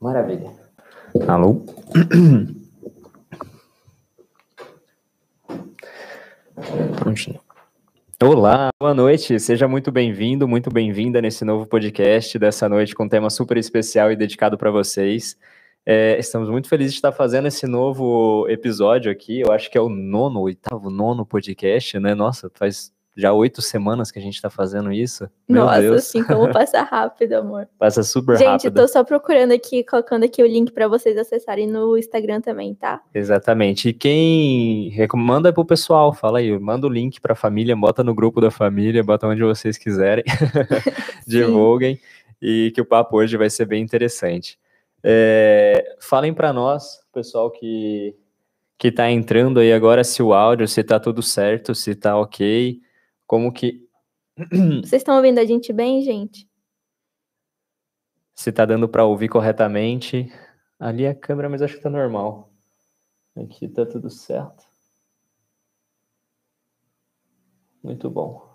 Maravilha. Alô? Prontinho. Olá, boa noite. Seja muito bem-vindo, muito bem-vinda nesse novo podcast dessa noite com um tema super especial e dedicado para vocês. É, estamos muito felizes de estar fazendo esse novo episódio aqui. Eu acho que é o nono, oitavo, nono podcast, né? Nossa, faz já oito semanas que a gente está fazendo isso. Meu Nossa, Deus. assim, como passa rápido, amor. Passa super Gente, rápido. tô só procurando aqui, colocando aqui o link pra vocês acessarem no Instagram também, tá? Exatamente. E quem recomenda pro pessoal, fala aí, manda o link pra família, bota no grupo da família, bota onde vocês quiserem, divulguem, e que o papo hoje vai ser bem interessante. É, falem para nós, pessoal que que tá entrando aí agora, se o áudio, se tá tudo certo, se tá ok, como que Vocês estão ouvindo a gente bem, gente? se tá dando para ouvir corretamente. Ali é a câmera, mas acho que tá normal. Aqui tá tudo certo. Muito bom.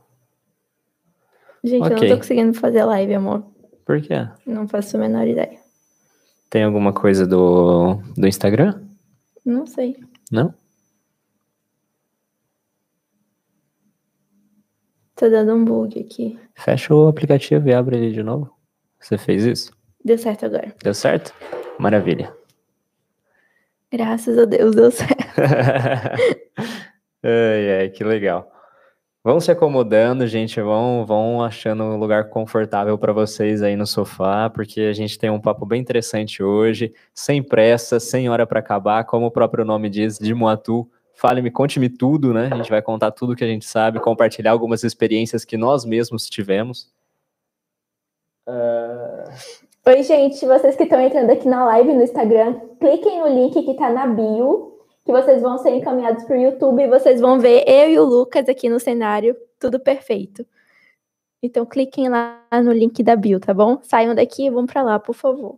Gente, eu Ok. não tô conseguindo fazer live, amor. Por quê? Não faço a menor ideia. Tem alguma coisa do, do Instagram? Não sei. Não? Tô dando um bug aqui. Fecha o aplicativo e abre ele de novo. Você fez isso? Deu certo agora. Deu certo? Maravilha. Graças a Deus deu certo. ai, ai, que legal. Vão se acomodando, gente. Vão, vão achando um lugar confortável para vocês aí no sofá, porque a gente tem um papo bem interessante hoje, sem pressa, sem hora para acabar, como o próprio nome diz, de Moatu. Fale-me, conte-me tudo, né? A gente vai contar tudo que a gente sabe, compartilhar algumas experiências que nós mesmos tivemos. Ah, Oi, gente, vocês que estão entrando aqui na live no Instagram, cliquem no link que tá na bio, que vocês vão ser encaminhados pro YouTube e vocês vão ver eu e o Lucas aqui no cenário, tudo perfeito. Então cliquem lá no link da bio, tá bom? Saiam daqui e vão pra lá, por favor.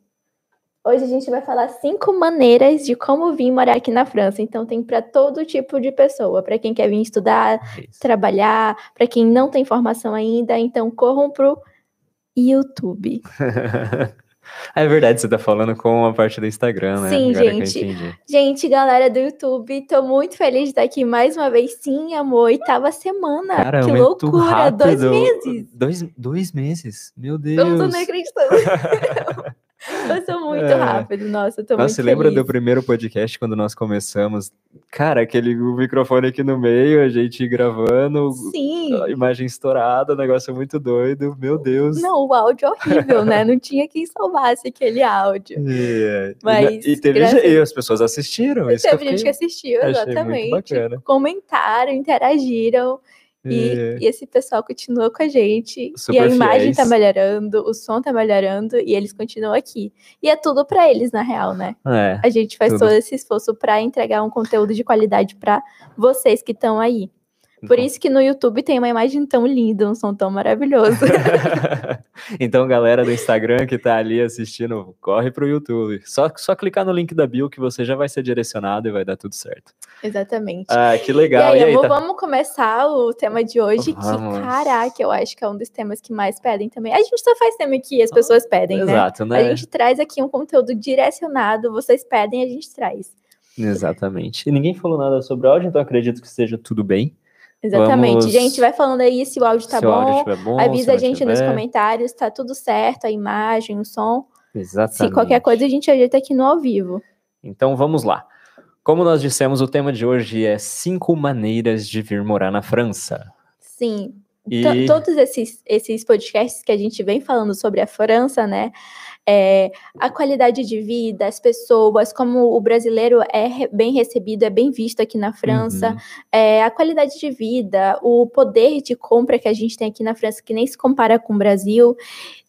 Hoje a gente vai falar cinco maneiras de como vir morar aqui na França. Então tem para todo tipo de pessoa, para quem quer vir estudar, isso. trabalhar, para quem não tem formação ainda, então corram pro YouTube. é verdade, você tá falando com a parte do Instagram, né? Sim, Agora gente. Gente, galera do YouTube, tô muito feliz de estar aqui mais uma vez. Sim, amor, oitava semana. Cara, que loucura, dois meses. Dois, dois meses? Meu Deus. Eu não tô nem acreditando. Passou muito É. rápido, nossa, eu tô Nossa, muito você lembra feliz. do primeiro podcast quando nós começamos? Cara, aquele microfone aqui no meio, a gente gravando, Sim. a imagem estourada, negócio muito doido, meu Deus. Não, o áudio é horrível, né? Não tinha quem salvasse aquele áudio. É, e, Mas, e teve graças- e as pessoas assistiram. Isso Teve que gente que assistiu, exatamente. Comentaram, interagiram. E, É. e esse pessoal continua com a gente. e Super a imagem tá fiéis. melhorando, o som tá melhorando e eles continuam aqui. E é tudo pra eles, na real, né? É, A gente faz Tudo. todo esse esforço pra entregar um conteúdo de qualidade pra vocês que estão aí. Por bom. isso que no YouTube tem uma imagem tão linda, um som tão maravilhoso. então, galera do Instagram que tá ali assistindo, corre pro YouTube. Só, só clicar no link da bio que você já vai ser direcionado e vai dar tudo certo. Exatamente. Ah, que e legal. aí, amor, tá- vamos começar o tema de hoje, Vamos. que, caraca, eu acho que é um dos temas que mais pedem também. A gente só faz tema que as pessoas pedem, né? Exato, né? A gente traz aqui um conteúdo direcionado, vocês pedem, a gente traz. Exatamente. E ninguém falou nada sobre áudio, então acredito que esteja tudo bem. Exatamente. Vamos- Gente, vai falando aí se o áudio tá se o áudio bom. bom, Avisa a gente nos tiver. comentários, tá tudo certo, a imagem, o som. Exatamente. Se qualquer coisa a gente ajeita aqui no ao vivo. Então vamos lá. Como nós dissemos, o tema de hoje é cinco maneiras de vir morar na França. Sim. E To- Todos esses, esses podcasts que a gente vem falando sobre a França, né? É, a qualidade de vida, as pessoas, como o brasileiro é bem recebido, é bem visto aqui na França, Uhum. é, a qualidade de vida, o poder de compra que a gente tem aqui na França, que nem se compara com o Brasil,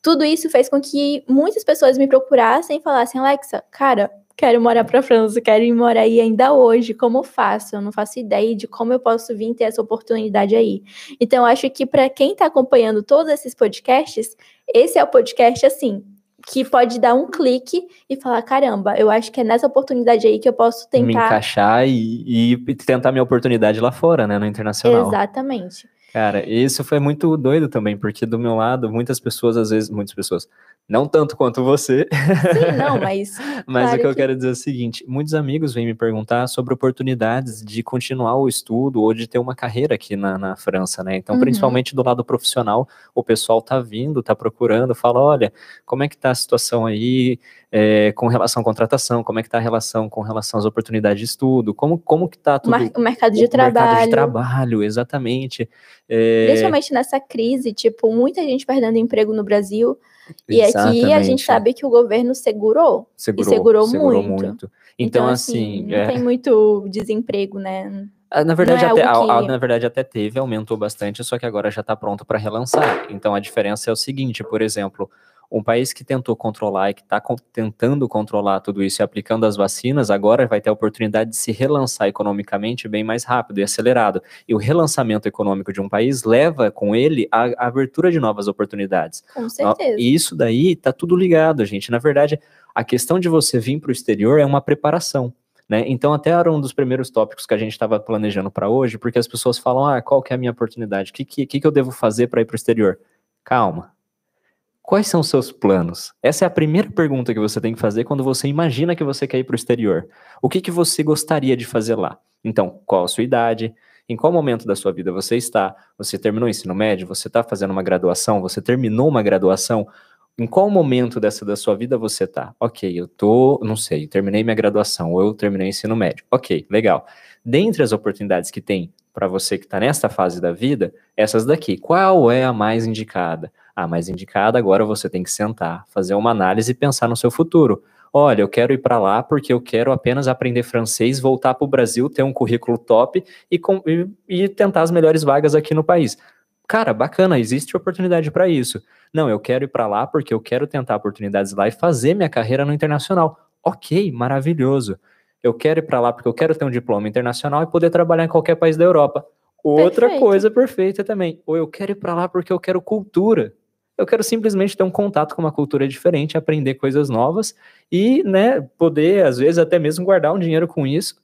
tudo isso fez com que muitas pessoas me procurassem e falassem, Alexa, cara, quero morar para a França, quero ir morar aí ainda hoje, como eu faço? Eu não faço ideia de como eu posso vir ter essa oportunidade aí. Então, eu acho que para quem está acompanhando todos esses podcasts, esse é o podcast assim. Que pode dar um clique e falar: caramba, eu acho que é nessa oportunidade aí que eu posso Me tentar. encaixar e, e tentar minha oportunidade lá fora, né? No internacional. Exatamente. Cara, isso foi muito doido também, porque do meu lado, muitas pessoas, às vezes, muitas pessoas, não tanto quanto você. Sim, não, mas. mas claro o que, que eu quero dizer é o seguinte: muitos amigos vêm me perguntar sobre oportunidades de continuar o estudo ou de ter uma carreira aqui na, na França, né? Então, uhum. principalmente do lado profissional, o pessoal tá vindo, tá procurando, fala: olha, como é que tá a situação aí é, com relação à contratação, como é que tá a relação com relação às oportunidades de estudo, como, como que tá tudo. O mercado de o trabalho. Mercado de trabalho, exatamente. É... Principalmente nessa crise, tipo, muita gente perdendo emprego no Brasil. E Exatamente. aqui a gente sabe que o governo segurou. Segurou, e segurou, segurou muito. muito. Então, então assim. assim não é... tem muito desemprego, né? Ah, na verdade, é até, que... a, a, na verdade, até teve, aumentou bastante, só que agora já está pronto para relançar. Então a diferença é o seguinte, por exemplo, um país que tentou controlar e que está tentando controlar tudo isso e aplicando as vacinas, agora vai ter a oportunidade de se relançar economicamente bem mais rápido e acelerado. E o relançamento econômico de um país leva com ele a, a abertura de novas oportunidades. Com certeza. E isso daí está tudo ligado, gente. Na verdade, a questão de você vir para o exterior é uma preparação. Né? Então, até era um dos primeiros tópicos que a gente estava planejando para hoje, porque as pessoas falam: ah, qual que é a minha oportunidade? O que, que, que eu devo fazer para ir para o exterior? Calma, Quais são os seus planos? Essa é a primeira pergunta que você tem que fazer quando você imagina que você quer ir para o exterior. O que, que você gostaria de fazer lá? Então, qual a sua idade? Em qual momento da sua vida você está? Você terminou o ensino médio? Você está fazendo uma graduação? Você terminou uma graduação? Em qual momento dessa da sua vida você está? Ok, eu tô, não sei, terminei minha graduação ou eu terminei o ensino médio. Ok, legal. Dentre as oportunidades que tem para você que está nesta fase da vida, essas daqui, qual é a mais indicada? A mais indicada, agora você tem que sentar, fazer uma análise e pensar no seu futuro. Olha, eu quero ir para lá porque eu quero apenas aprender francês, voltar para o Brasil, ter um currículo top e, com, e, e tentar as melhores vagas aqui no país. Cara, bacana, existe oportunidade para isso. Não, eu quero ir para lá porque eu quero tentar oportunidades lá e fazer minha carreira no internacional. Ok, maravilhoso. Eu quero ir para lá porque eu quero ter um diploma internacional e poder trabalhar em qualquer país da Europa. Outra Perfeito. coisa perfeita também. Ou eu quero ir para lá porque eu quero cultura. Eu quero simplesmente ter um contato com uma cultura diferente, aprender coisas novas e, né, poder, às vezes, até mesmo guardar um dinheiro com isso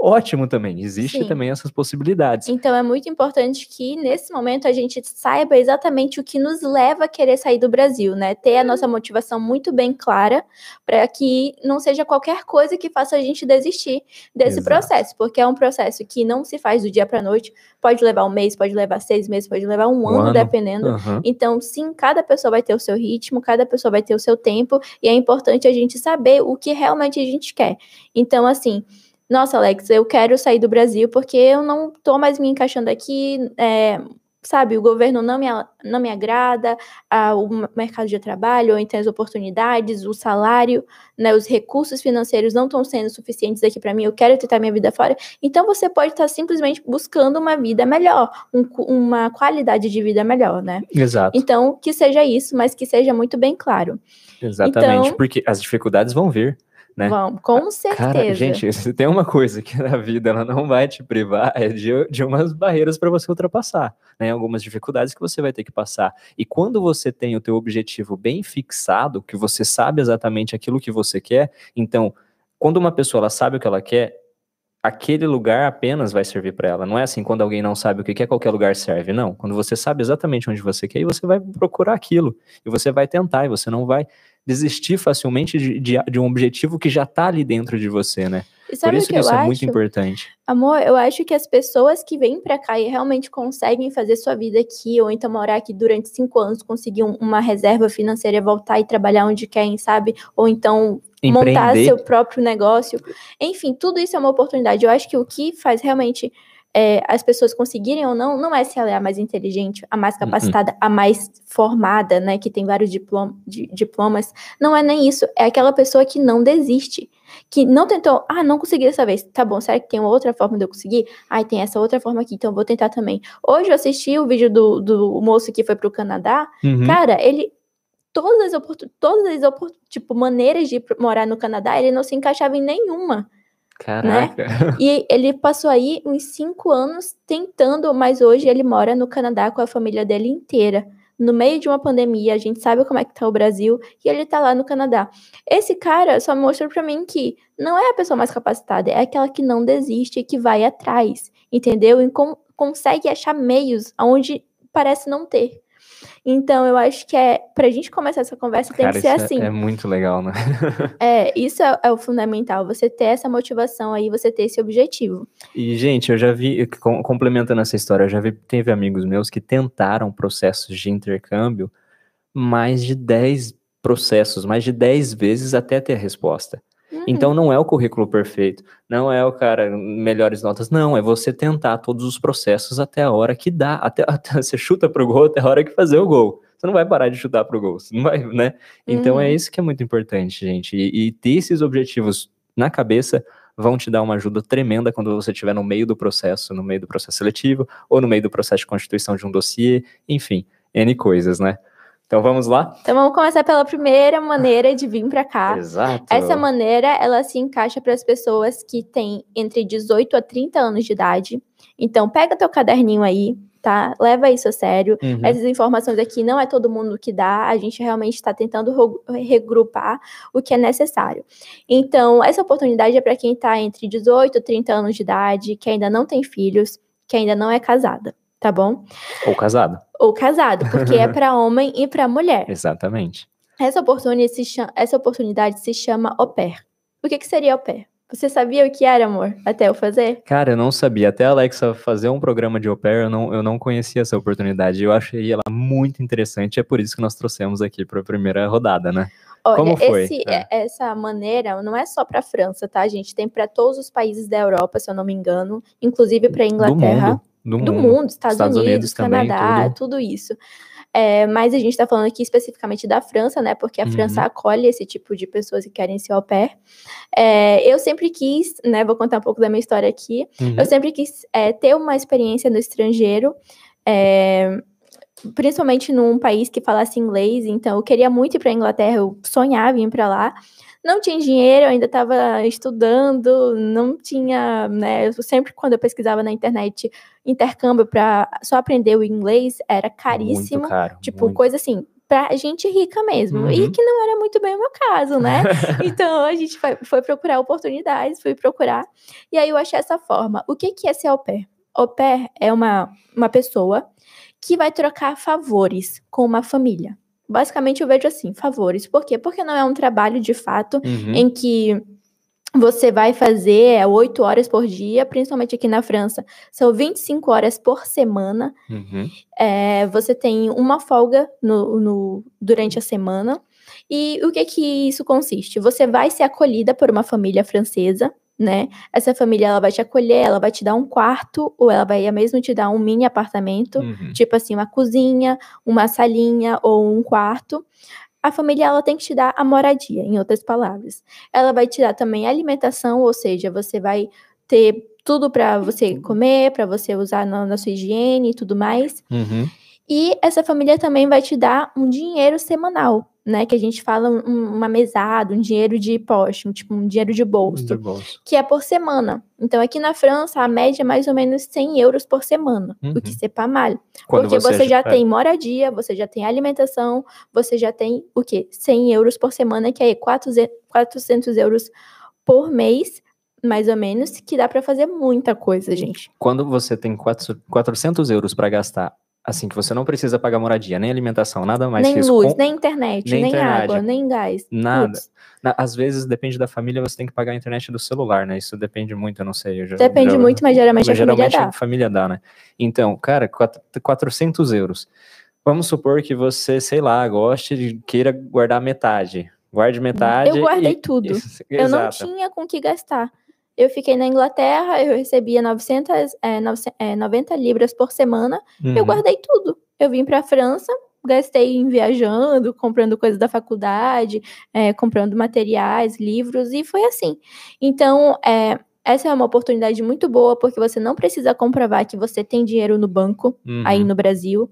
ótimo também. Existe Sim. também essas possibilidades. Então é muito importante que nesse momento a gente saiba exatamente o que nos leva a querer sair do Brasil, né? Ter a nossa motivação muito bem clara para que não seja qualquer coisa que faça a gente desistir desse Exato. processo, porque é um processo que não se faz do dia para noite. Pode levar um mês, pode levar seis meses, pode levar um, um ano, ano, dependendo. Uhum. Então, sim, cada pessoa vai ter o seu ritmo, cada pessoa vai ter o seu tempo, e é importante a gente saber o que realmente a gente quer. Então, assim nossa, Alex, eu quero sair do Brasil porque eu não tô mais me encaixando aqui, é, sabe, o governo não me, não me agrada, a, o mercado de trabalho, ou então as oportunidades, o salário, né, os recursos financeiros não estão sendo suficientes aqui para mim, eu quero tentar minha vida fora. Então você pode estar tá simplesmente buscando uma vida melhor, um, uma qualidade de vida melhor, né? Exato. Então, que seja isso, mas que seja muito bem claro. Exatamente, então, porque as dificuldades vão vir né? Vão, com certeza. Cara, gente, se tem uma coisa que na vida ela não vai te privar, é de, de umas barreiras para você ultrapassar, né? Algumas dificuldades que você vai ter que passar. E quando você tem o teu objetivo bem fixado, que você sabe exatamente aquilo que você quer, então, quando uma pessoa ela sabe o que ela quer, aquele lugar apenas vai servir para ela. Não é assim quando alguém não sabe o que quer, qualquer lugar serve. Não. Quando você sabe exatamente onde você quer, você vai procurar aquilo. E você vai tentar, e você não vai desistir facilmente de, de, de um objetivo que já está ali dentro de você, né? Por isso que, que isso é acho? muito importante. Amor, eu acho que as pessoas que vêm para cá e realmente conseguem fazer sua vida aqui, ou então morar aqui durante cinco anos, conseguir um, uma reserva financeira, voltar e trabalhar onde querem, sabe? Ou então Empreender. montar seu próprio negócio. Enfim, tudo isso é uma oportunidade. Eu acho que o que faz realmente é, as pessoas conseguirem ou não, não é se ela é a mais inteligente, a mais uhum. capacitada, a mais formada, né, que tem vários diplom di diplomas. Não é nem isso, é aquela pessoa que não desiste, que não tentou, ah, não consegui dessa vez, tá bom, será que tem uma outra forma de eu conseguir? Ah, tem essa outra forma aqui, então vou tentar também. Hoje eu assisti o vídeo do, do moço que foi pro Canadá, uhum. cara, ele todas as todas as tipo maneiras de morar no Canadá, ele não se encaixava em nenhuma. Caraca. Né? E ele passou aí uns cinco anos tentando, mas hoje ele mora no Canadá com a família dele inteira. No meio de uma pandemia, a gente sabe como é que tá o Brasil, e ele tá lá no Canadá. Esse cara só mostrou para mim que não é a pessoa mais capacitada, é aquela que não desiste e que vai atrás, entendeu? E com, consegue achar meios onde parece não ter. Então, eu acho que é pra gente começar essa conversa Cara, tem que ser é- assim. É, muito legal, né? É, isso é, é o fundamental, você ter essa motivação aí, você ter esse objetivo. E, gente, eu já vi, com- complementando essa história, eu já vi, teve amigos meus que tentaram processos de intercâmbio mais de 10 processos, mais de 10 vezes até ter a resposta. Uhum. Então não é o currículo perfeito, não é o cara melhores notas, não, é você tentar todos os processos até a hora que dá, até, até você chuta pro gol até a hora que fazer o gol. Você não vai parar de chutar pro gol, você não vai, né? Então é Uhum. isso que é muito importante, gente. E, e ter esses objetivos na cabeça vão te dar uma ajuda tremenda quando você estiver no meio do processo, no meio do processo seletivo, ou no meio do processo de constituição de um dossiê, enfim, N coisas, né? Então vamos lá? Então vamos começar pela primeira maneira de vir pra cá. Exato. Essa maneira, ela se encaixa para as pessoas que têm entre 18 a 30 anos de idade. Então, pega teu caderninho aí, tá? Leva isso a sério. Uhum. Essas informações aqui não é todo mundo que dá, a gente realmente está tentando regrupar o que é necessário. Então, essa oportunidade é para quem está entre 18 e 30 anos de idade, que ainda não tem filhos, que ainda não é casada, tá bom? Ou casado. Ou casado, porque é para homem e para mulher. Exatamente. Essa oportunidade, se chama, essa oportunidade se chama au pair. O que, que seria au pair? Você sabia o que era, amor, até eu fazer? Cara, eu não sabia. Até a Alexa fazer um programa de au pair, eu não, eu não conhecia essa oportunidade. Eu achei ela muito interessante. É por isso que nós trouxemos aqui para a primeira rodada, né? Olha, Como foi? esse- É. essa maneira não é só para França, tá, gente? Tem para todos os países da Europa, se eu não me engano, inclusive para Inglaterra. Do mundo. Do mundo, Estados, Estados Unidos, Unidos também, Canadá, tudo. tudo, isso. É, mas a gente está falando aqui especificamente da França, né? Porque a Uhum. França acolhe esse tipo de pessoas que querem ser au pair. É, eu sempre quis, né? Vou contar um pouco da minha história aqui. Uhum. Eu sempre quis é, ter uma experiência no estrangeiro, é, principalmente num país que falasse inglês. Então, eu queria muito ir para Inglaterra, eu sonhava em ir para lá. Não tinha dinheiro, eu ainda estava estudando, não tinha, né? Eu sempre, quando eu pesquisava na internet intercâmbio para só aprender o inglês, era caríssimo. Caro. Tipo, muito. coisa assim, pra gente rica mesmo. E Uhum. que não era muito bem o meu caso, né? Então a gente foi, foi procurar oportunidades, fui procurar. E aí eu achei essa forma. O que, que é ser au pair? Au pair é uma, uma pessoa que vai trocar favores com uma família. Basicamente eu vejo assim, favores. Por quê? Porque não é um trabalho de fato Uhum. em que você vai fazer é, oito horas por dia, principalmente aqui na França, são 25 horas por semana. Uhum. É, você tem uma folga no, no- durante a semana. E o que que isso consiste? Você vai ser acolhida por uma família francesa, né? Essa família ela vai te acolher, ela vai te dar um quarto, ou ela vai mesmo te dar um mini apartamento, Uhum. tipo assim, uma cozinha, uma salinha ou um quarto. A família ela tem que te dar a moradia, em outras palavras. Ela vai te dar também alimentação, ou seja, você vai ter tudo para você comer, para você usar na, na sua higiene e tudo mais. Uhum. E essa família também vai te dar um dinheiro semanal, né? Que a gente fala um- uma mesada, um dinheiro de poste, um, tipo um dinheiro de bolso, De bolso. que é por semana. Então, aqui na França, a média é mais ou menos 100 euros por semana, Uhum. o que c'est pas mal. Quando Porque você, já é, tem moradia, você já tem alimentação, você já tem o quê? 100 euros por semana, que é 400 400 euros por mês, mais ou menos, que dá pra fazer muita coisa, gente. Quando você tem quatro- 400 euros para gastar, assim, que você não precisa pagar moradia, nem alimentação, nada mais nem que isso. luz, com- nem internet, nem nem, internet. água, nem gás. Nada. Na- às vezes, depende da família, você tem que pagar a internet do celular, né? Isso depende muito, eu não sei. eu já- depende já- muito, mas geralmente Mas a família geralmente dá. a família dá, né? Então, cara, quatro- 400 euros. Vamos supor que você, sei lá, goste de queira guardar metade. Guarde metade. Eu guardei e- Isso, Eu não tinha com que gastar. Eu fiquei na Inglaterra, eu recebia 900, é, 900, é, 90 libras por semana, eu Uhum. guardei tudo. Eu vim para a França, gastei em viajando, comprando coisas da faculdade, é, comprando materiais, livros, e foi assim. Então, é, essa é uma oportunidade muito boa, porque você não precisa comprovar que você tem dinheiro no banco, aí Uhum. no Brasil.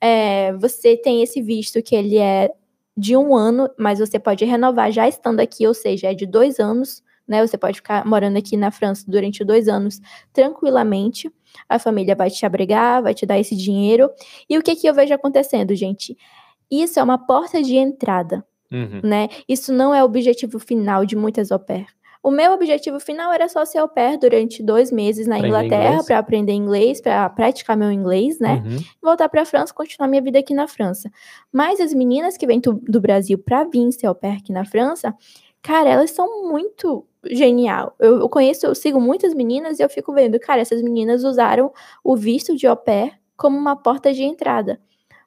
É, você tem esse visto que ele é de um ano, mas você pode renovar já estando aqui, ou seja, é de dois anos, né? Você pode ficar morando aqui na França durante dois anos tranquilamente. A família vai te abrigar, vai te dar esse dinheiro. E o que, que eu vejo acontecendo, gente? Isso é uma porta de entrada, Uhum. né? Isso não é o objetivo final de muitas au pair. O meu objetivo final era só ser au pair durante dois meses na Aprender Inglaterra para aprender inglês, para praticar meu inglês, né? Uhum. Voltar para a França, continuar minha vida aqui na França. Mas as meninas que vêm do, do Brasil para vir ser au pair aqui na França, cara, elas são muito genial. Eu, eu conheço, eu sigo muitas meninas e eu fico vendo, cara, essas meninas usaram o visto de au pair como uma porta de entrada.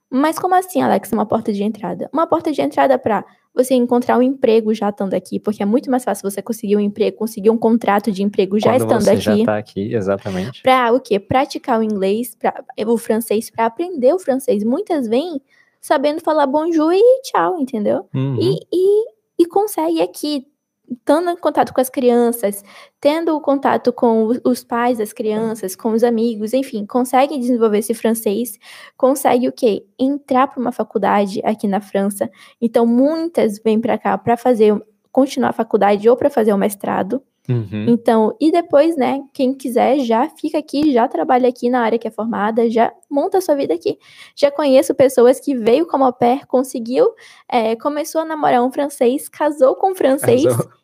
Mas como assim, Alex, uma porta de entrada? Uma porta de entrada para você encontrar um emprego já estando aqui, porque é muito mais fácil você conseguir um emprego, conseguir um contrato de emprego já Quando estando você aqui. já tá aqui, exatamente. Para o quê? Praticar o inglês, pra, o francês, para aprender o francês. Muitas vêm sabendo falar bonjour e tchau, entendeu? Uhum. E, e, e consegue aqui, estando em contato com as crianças, tendo o contato com os pais das crianças, com os amigos, enfim, consegue desenvolver esse francês, consegue o quê? Entrar para uma faculdade aqui na França. Então, muitas vêm para cá para fazer continuar a faculdade ou para fazer o mestrado. Uhum. Então, e depois, né, quem quiser já fica aqui, já trabalha aqui na área que é formada, já monta a sua vida aqui. Já conheço pessoas que veio como au pair, conseguiu, é, começou a namorar um francês, casou com um francês Casou.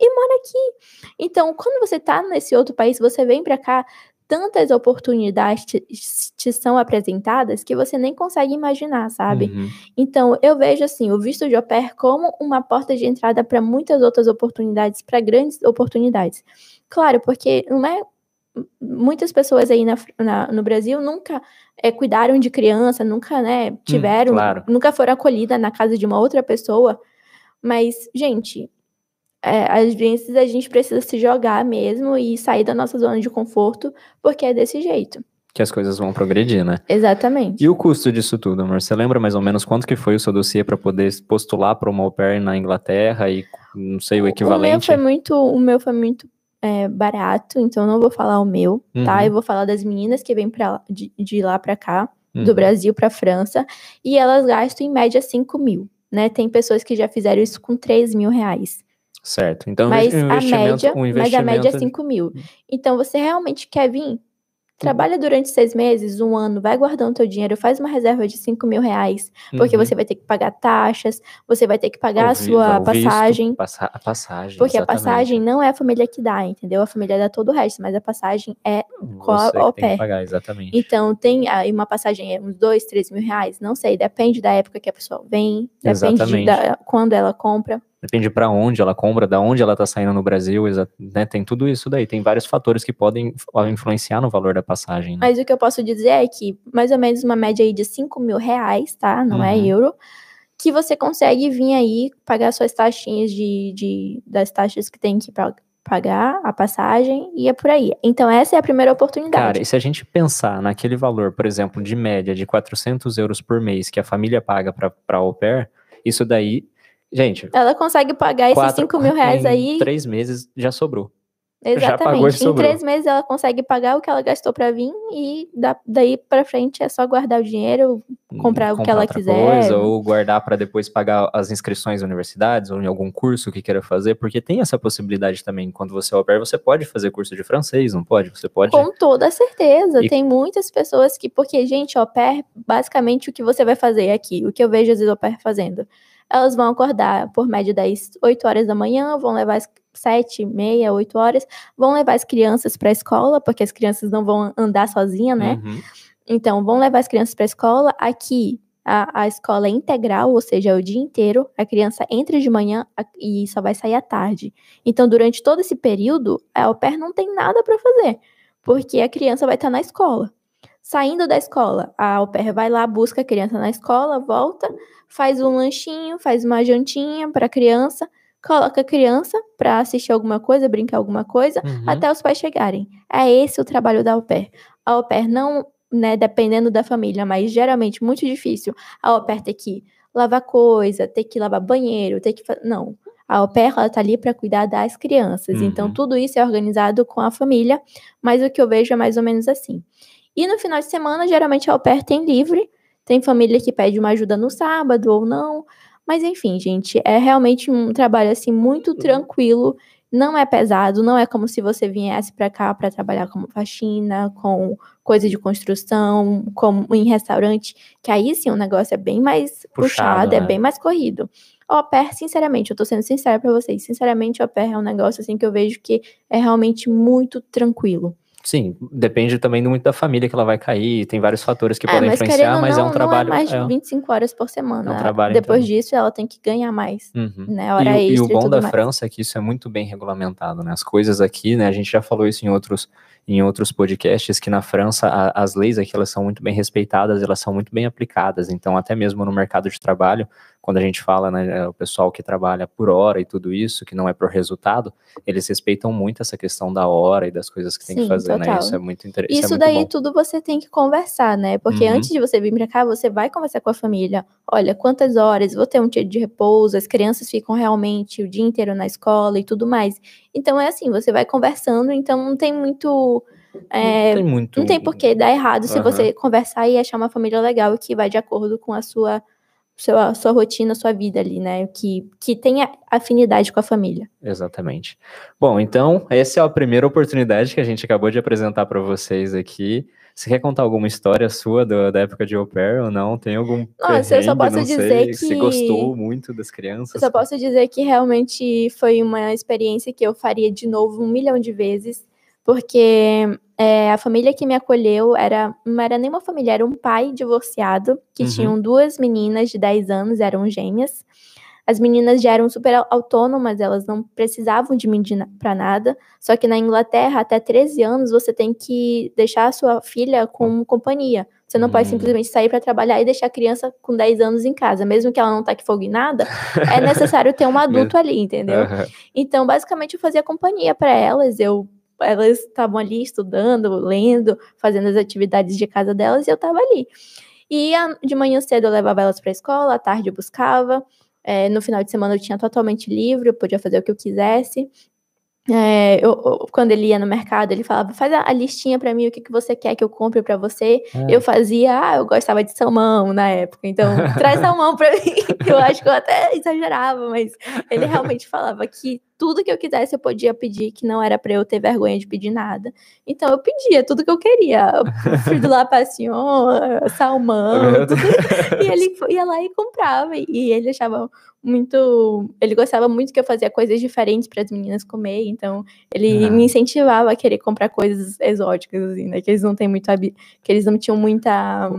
E mora aqui. Então, quando você tá nesse outro país, você vem pra cá, tantas oportunidades te, te são apresentadas que você nem consegue imaginar, sabe? Uhum. Então, eu vejo assim, o visto de au pair como uma porta de entrada para muitas outras oportunidades, para grandes oportunidades. Claro, porque não é muitas pessoas aí na, na- no Brasil nunca é, cuidaram de criança, nunca, né, tiveram, claro. nunca foram acolhidas na casa de uma outra pessoa. Mas, gente, é, às vezes a gente precisa se jogar mesmo e sair da nossa zona de conforto, porque é desse jeito. Que as coisas vão progredir, né? Exatamente. E o custo disso tudo, amor? Você lembra mais ou menos quanto que foi o seu dossiê para poder postular para uma au pair na Inglaterra e não sei o O meu equivalente? foi muito, o meu foi muito é, barato, então eu não vou falar o meu, tá? Uhum. Eu vou falar das meninas que vêm pra, de, de lá pra cá, Uhum. do Brasil pra França, e elas gastam em média 5 mil, né? Tem pessoas que já fizeram isso com 3 mil reais. Certo. Então, Mas um a média, um mas investimento a média é 5 mil. Então, você realmente quer vir? Trabalha durante seis meses, um ano, vai guardando teu dinheiro, faz uma reserva de 5 mil reais, porque Uhum. você vai ter que pagar taxas, você vai ter que pagar a sua visto, passagem. passa- a passagem. Porque a exatamente. passagem não é a família que dá, entendeu? A família dá todo o resto, mas a passagem é. com a au tem que pagar, exatamente. Então, tem aí uma passagem uns dois, três mil reais, não sei, depende da época que a pessoa vem, depende de- da, quando ela compra. Depende para onde ela compra, da onde ela tá saindo no Brasil, né? Tem tudo isso daí. Tem vários fatores que podem inf- influenciar no valor da passagem. Né? Mas o que eu posso dizer é que mais ou menos uma média aí de 5 mil reais, tá? Não é Uhum. euro. Que você consegue vir aí pagar suas taxinhas de, de das taxas que tem que pa- pagar, a passagem, e é por aí. Então, essa é a primeira oportunidade. Cara, e se a gente pensar naquele valor, por exemplo, de média de 400 euros por mês que a família paga para au pair, isso daí, gente, Ela consegue pagar esses quatro, 5 mil reais em aí. três meses já sobrou. pagou Exatamente. Em sobrou. três meses ela consegue pagar o que ela gastou pra vir e da- daí pra frente é só guardar o dinheiro. Comprar o que ela quiser. coisa, ou guardar para depois pagar as inscrições em universidades ou em algum curso que queira fazer, porque tem essa possibilidade também. Quando você é au pair, você pode fazer curso de francês, não pode? Você pode. Com toda certeza. E- Tem muitas pessoas que, porque, gente, au pair, basicamente o que você vai fazer aqui, o que eu vejo às vezes au pair fazendo. Elas vão acordar por média das 8 horas da manhã, vão levar as 7, meia, 8 horas, vão levar as crianças para a escola, porque as crianças não vão andar sozinhas, né? Uhum. Então, vão levar as crianças para a escola. Aqui, a, a escola é integral, ou seja, é o dia inteiro. A criança entra de manhã e só vai sair à tarde. Então, durante todo esse período, a au pair não tem nada para fazer, porque a criança vai estar na escola. Saindo da escola, a au pair vai lá, busca a criança na escola, volta, faz um lanchinho, faz uma jantinha para a criança, coloca a criança para assistir alguma coisa, brincar alguma coisa, Uhum. até os pais chegarem. É esse o trabalho da au pair. A au pair não, né, dependendo da família, mas geralmente muito difícil. A au pair ter que lavar coisa, ter que lavar banheiro, ter que não. A au pair ela tá ali para cuidar das crianças. Então Uhum. tudo isso é organizado com a família, mas o que eu vejo é mais ou menos assim. E no final de semana, geralmente a au pair tem livre. Tem família que pede uma ajuda no sábado ou não. Mas enfim, gente, é realmente um trabalho assim muito tranquilo, não é pesado, não é como se você viesse para cá para trabalhar como faxina, com coisa de construção, como em restaurante, que aí sim o negócio é bem mais Puxado, puxado, é né? bem mais corrido. Au pair, sinceramente, eu tô sendo sincera pra vocês, sinceramente, au pair é um negócio assim que eu vejo que é realmente muito tranquilo. Sim, depende também muito da família que ela vai cair, tem vários fatores que É, podem mas influenciar, mas é não, um trabalho. Não é mais é de um- 25 horas por semana. É um trabalho, Depois então. disso, ela tem que ganhar mais, Uhum. né? Hora E, o- e extra o bom tudo da mais. França é que isso é muito bem regulamentado, né? As coisas aqui, né? A gente já falou isso em outros, em outros podcasts, que na França a- as leis aqui elas são muito bem respeitadas, elas são muito bem aplicadas. Então, até mesmo no mercado de trabalho, quando a gente fala, né, o pessoal que trabalha por hora e tudo isso, que não é por resultado, eles respeitam muito essa questão da hora e das coisas que tem que Sim, fazer, né? total. Isso é muito interessante. Isso é muito daí bom. tudo você tem que conversar, né? Porque Uhum. antes de você vir pra cá, você vai conversar com a família. Olha, quantas horas, vou ter um dia de repouso, as crianças ficam realmente o dia inteiro na escola e tudo mais. Então é assim, você vai conversando, então não tem muito. é, não tem muito. não tem por que dar errado se Aham. você conversar e achar uma família legal que vai de acordo com a sua, sua, sua rotina, sua vida ali, né? Que, que tenha afinidade com a família. Exatamente. Bom, então, essa é a primeira oportunidade que a gente acabou de apresentar para vocês aqui. Você quer contar alguma história sua do- da época de au pair ou não? Tem algum Nossa, eu só posso não dizer sei, Você que- gostou muito das crianças? Eu só posso dizer que realmente foi uma experiência que eu faria de novo um milhão de vezes, porque é, a família que me acolheu era, não era nem uma família, era um pai divorciado, que Uhum. tinham duas meninas de 10 anos, eram gêmeas. As meninas já eram super au- autônomas, elas não precisavam de mim para nada. Só que na Inglaterra, até 13 anos, você tem que deixar a sua filha com companhia. Você não pode Hum. simplesmente sair para trabalhar e deixar a criança com 10 anos em casa, mesmo que ela não taque fogo em nada é necessário ter um adulto ali, entendeu? Aham. Então, basicamente, eu fazia companhia para elas. Eu, elas estavam ali estudando, lendo, fazendo as atividades de casa delas e eu estava ali. E a- de manhã cedo eu levava elas para a escola, à tarde eu buscava. é, no final de semana eu tinha totalmente livre, eu podia fazer o que eu quisesse. É, eu- eu- quando ele ia no mercado, ele falava: faz a, a listinha para mim, o que, que você quer que eu compre para você. Ah, Eu fazia, ah, eu gostava de salmão na época, então traz salmão pra mim. Eu acho que eu até exagerava, mas ele realmente falava que tudo que eu quisesse eu podia pedir, que não era pra eu ter vergonha de pedir nada. Então eu pedia tudo que eu queria. De la passion, salmão, tudo. E ele ia lá e comprava. E ele achava muito. Ele gostava muito que eu fazia coisas diferentes para as meninas comer. Então, ele Ah. me incentivava a querer comprar coisas exóticas, assim, né? Que eles não têm muito que eles não tinham muita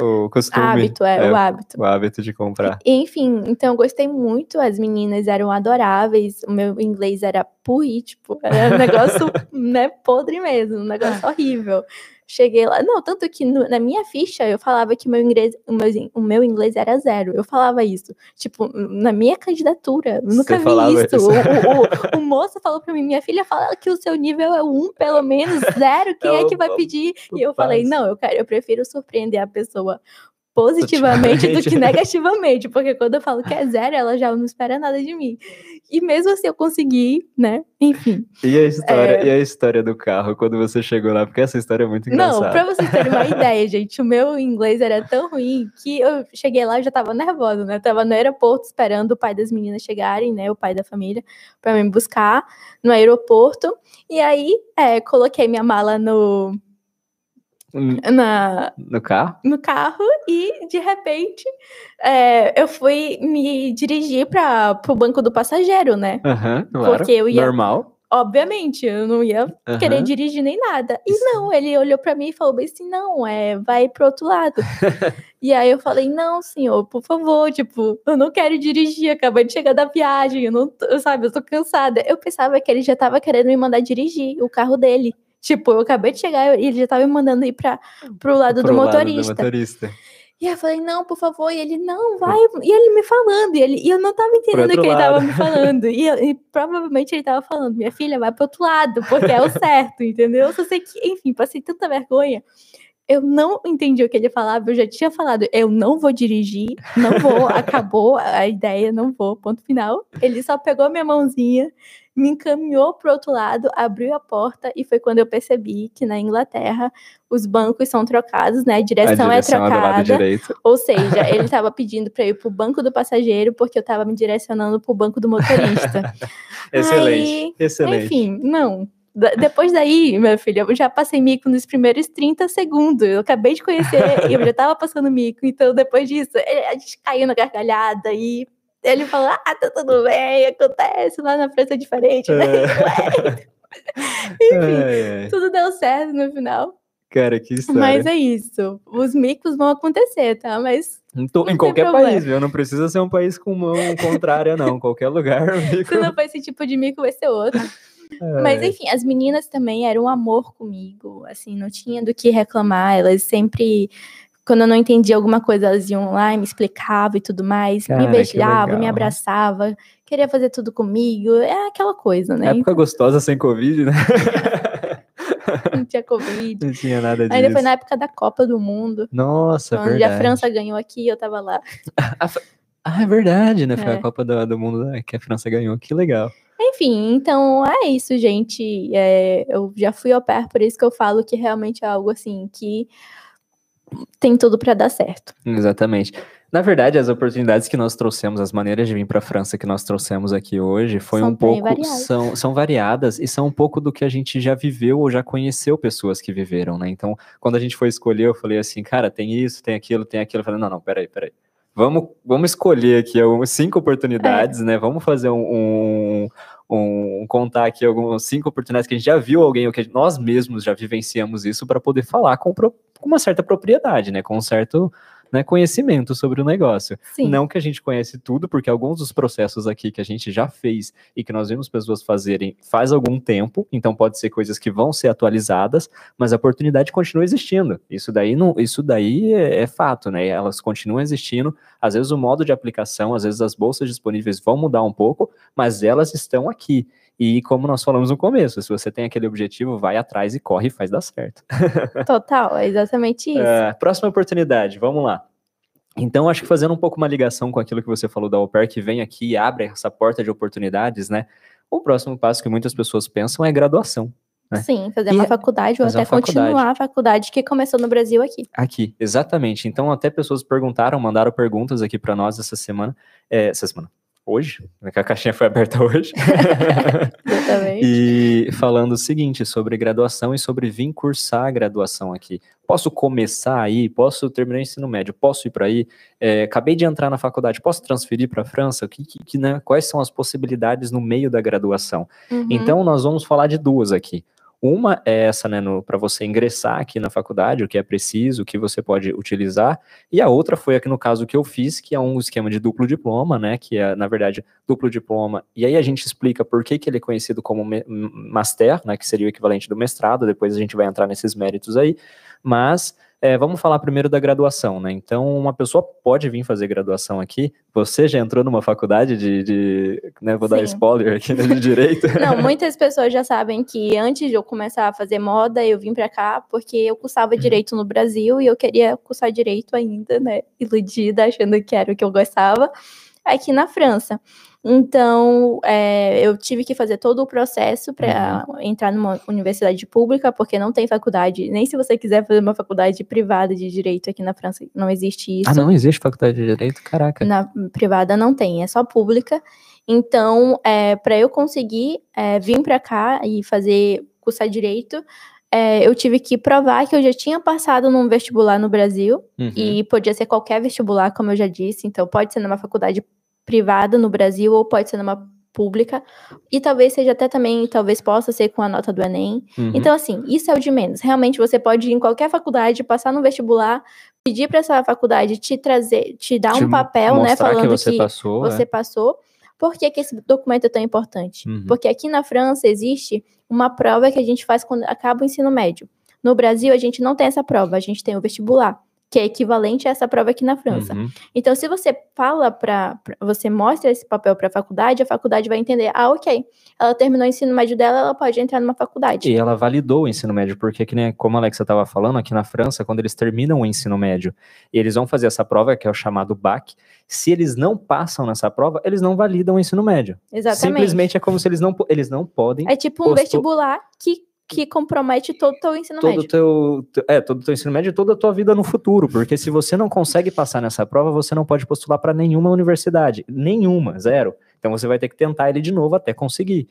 O costume. hábito, é, o hábito. o hábito de comprar. Enfim, então eu gostei muito, as meninas eram adoráveis, o meu inglês era puri, tipo, era um negócio, né, podre mesmo, um negócio horrível. Cheguei lá, não, tanto que no- na minha ficha eu falava que meu inglês, o meu, o meu inglês era zero, eu falava isso, tipo, na minha candidatura, nunca Você vi isso. isso. O, o- o- moço falou pra mim, minha filha fala que o seu nível é um, pelo menos, zero, quem é, É que vai pedir? E eu falei, não, eu, quero, eu prefiro surpreender a pessoa positivamente do que negativamente, porque quando eu falo que é zero, ela já não espera nada de mim. E mesmo assim eu consegui, né? Enfim. E a história, É. e a história do carro quando você chegou lá? Porque essa história é muito Não, engraçada. pra vocês terem uma ideia, gente, o meu inglês era tão ruim que eu cheguei lá e já tava nervosa, né? Eu tava no aeroporto esperando o pai das meninas chegarem, né? O pai da família, pra me buscar no aeroporto. E aí, é, coloquei minha mala no, na, No carro? no carro e de repente é, eu fui me dirigir para o banco do passageiro, né? Aham, claro. Porque eu ia- Normal. Obviamente, eu não ia Aham. querer dirigir nem nada. E Isso. não, ele olhou para mim e falou bem assim: não, é, vai pro outro lado. e aí eu falei: não, senhor, por favor, tipo, eu não quero dirigir, acabei de chegar da viagem, eu não, sabe, eu tô cansada. Eu pensava que ele já tava querendo me mandar dirigir o carro dele. Tipo, eu acabei de chegar e ele já tava me mandando ir para pro lado Pro do lado motorista. motorista. E aí eu falei, não, por favor. E ele, não, vai. E ele me falando. E, ele, e eu não tava entendendo o que ele tava lado. me falando. E, eu- e provavelmente ele tava falando, minha filha, vai pro outro lado, porque é o certo, entendeu? Eu só sei que, enfim, passei tanta vergonha. Eu não entendi o que ele falava, eu já tinha falado, eu não vou dirigir, não vou, acabou a ideia, não vou, ponto final. Ele só pegou minha mãozinha, me encaminhou pro outro lado, abriu a porta e foi quando eu percebi que na Inglaterra os bancos são trocados, né? A direção, a é direção é lado trocada. direito. Ou seja, ele estava pedindo para ir pro banco do passageiro porque eu estava me direcionando pro banco do motorista. Excelente, Aí, excelente. Enfim, não. Depois daí, minha filha, eu já passei mico nos primeiros 30 segundos. Eu acabei de conhecer e eu já tava passando mico. Então, depois disso, a gente caiu na gargalhada e Ele falou, ah, tá tudo bem, acontece, lá na França é diferente, né? É. Enfim, É, é. tudo deu certo no final. Cara, que história. Mas é isso. Os micos vão acontecer, tá? Mas Em, qualquer problema. país, viu? Não precisa ser um país com mão contrária, não. Qualquer lugar. amigo. se não for esse tipo de mico, vai ser outro. Mas É. enfim, as meninas também eram um amor comigo, assim, não tinha do que reclamar, elas sempre quando eu não entendia alguma coisa, elas iam lá e me explicavam e tudo mais, Cara, me beijavam, me legal. abraçava, queria fazer tudo comigo, é aquela coisa, né? Época gostosa sem Covid, né? Não tinha Covid. Não tinha nada disso. Ainda foi na época da Copa do Mundo, Nossa, onde verdade. a França ganhou aqui, eu tava lá. Ah, é verdade, né? Foi É. a Copa do, do Mundo né, que a França ganhou. Que legal. Enfim, então é isso, gente. É, eu já fui ao pair, por isso que eu falo que realmente é algo assim que tem tudo pra dar certo. Exatamente. Na verdade, as oportunidades que nós trouxemos, as maneiras de vir para a França que nós trouxemos aqui hoje, foi São um pouco variadas. são, são variadas e são um pouco do que a gente já viveu ou já conheceu pessoas que viveram, né? Então, quando a gente foi escolher, eu falei assim, cara, tem isso, tem aquilo, tem aquilo. Eu falei, não, não, peraí, peraí. Vamos, vamos escolher aqui algumas cinco oportunidades, né? Vamos fazer um, um, um- contar aqui algumas cinco oportunidades que a gente já viu alguém, ou que nós mesmos já vivenciamos isso para poder falar com, com uma certa propriedade, né? Com um certo né, conhecimento sobre o negócio. Sim. Não que a gente conhece tudo, porque alguns dos processos aqui que a gente já fez e que nós vimos pessoas fazerem faz algum tempo, então pode ser coisas que vão ser atualizadas, mas a oportunidade continua existindo. Isso daí não, isso daí é, é fato, né? Elas continuam existindo. Às vezes o modo de aplicação, às vezes as bolsas disponíveis vão mudar um pouco, mas elas estão aqui. E como nós falamos no começo, se você tem aquele objetivo, vai atrás e corre e faz dar certo. Total, é exatamente isso. É, próxima oportunidade, vamos lá. Então, acho que fazendo um pouco uma ligação com aquilo que você falou da Au Pair, que vem aqui e abre essa porta de oportunidades, né? O próximo passo que muitas pessoas pensam é graduação. né? Sim, fazer E uma é- faculdade ou até uma faculdade. continuar a faculdade que começou no Brasil aqui. Aqui, exatamente. Então, até pessoas perguntaram, mandaram perguntas aqui para nós essa semana. é, essa semana. Hoje, né, que a caixinha foi aberta hoje. Exatamente. E falando o seguinte sobre graduação e sobre vir cursar a graduação aqui. Posso começar aí? Posso terminar o ensino médio? Posso ir para aí? É, acabei de entrar na faculdade, posso transferir para a França? Que, que- que, né, quais são as possibilidades no meio da graduação? Uhum. Então, nós vamos falar de duas aqui. Uma é essa, né, para você ingressar aqui na faculdade, o que é preciso, o que você pode utilizar, e a outra foi aqui no caso que eu fiz, que é um esquema de duplo diploma, né, que é, na verdade, duplo diploma, e aí a gente explica por que, que ele é conhecido como master, né, que seria o equivalente do mestrado, depois a gente vai entrar nesses méritos aí, mas é, vamos falar primeiro da graduação, né, então uma pessoa pode vir fazer graduação aqui, você já entrou numa faculdade de, de né, vou dar Sim. spoiler aqui, né, de Direito? Não, muitas pessoas já sabem que antes de eu começar a fazer moda, eu vim pra cá porque eu Uhum. cursava direito no Brasil e eu queria cursar direito ainda, né? Iludida, achando que era o que eu gostava, aqui na França. Então, é, eu tive que fazer todo o processo para Uhum. entrar numa universidade pública, porque não tem faculdade, nem se você quiser fazer uma faculdade privada de direito aqui na França, não existe isso. Ah, não existe faculdade de direito? Caraca. Na privada não tem, é só pública. Então, é, para eu conseguir é, vir para cá e fazer cursar direito, é, eu tive que provar que eu já tinha passado num vestibular no Brasil Uhum. e podia ser qualquer vestibular, como eu já disse. Então, pode ser numa faculdade privada no Brasil ou pode ser numa pública e talvez seja até também, talvez possa ser com a nota do Enem. Uhum. Então, assim, isso é o de menos. Realmente, você pode ir em qualquer faculdade, passar no vestibular, pedir para essa faculdade te trazer, te dar Te um papel, né, falando que você passou. você é. passou. Por que, que esse documento é tão importante? Uhum. Porque aqui na França existe uma prova que a gente faz quando acaba o ensino médio. No Brasil, a gente não tem essa prova, a gente tem o vestibular, que é equivalente a essa prova aqui na França. Uhum. Então, se você fala para. Você mostra esse papel para a faculdade, a faculdade vai entender: ah, ok, ela terminou o ensino médio dela, ela pode entrar numa faculdade. E ela validou o ensino médio, porque, que nem, como a Alexa estava falando, aqui na França, quando eles terminam o ensino médio, eles vão fazer essa prova, que é o chamado BAC. Se eles não passam nessa prova, eles não validam o ensino médio. Exatamente. Simplesmente é como se eles não, eles não podem. É tipo um postou- vestibular que que compromete todo o teu ensino todo médio. Teu, é, todo o teu ensino médio e toda a tua vida no futuro, porque se você não consegue passar nessa prova, você não pode postular para nenhuma universidade, nenhuma, zero. Então você vai ter que tentar ele de novo até conseguir.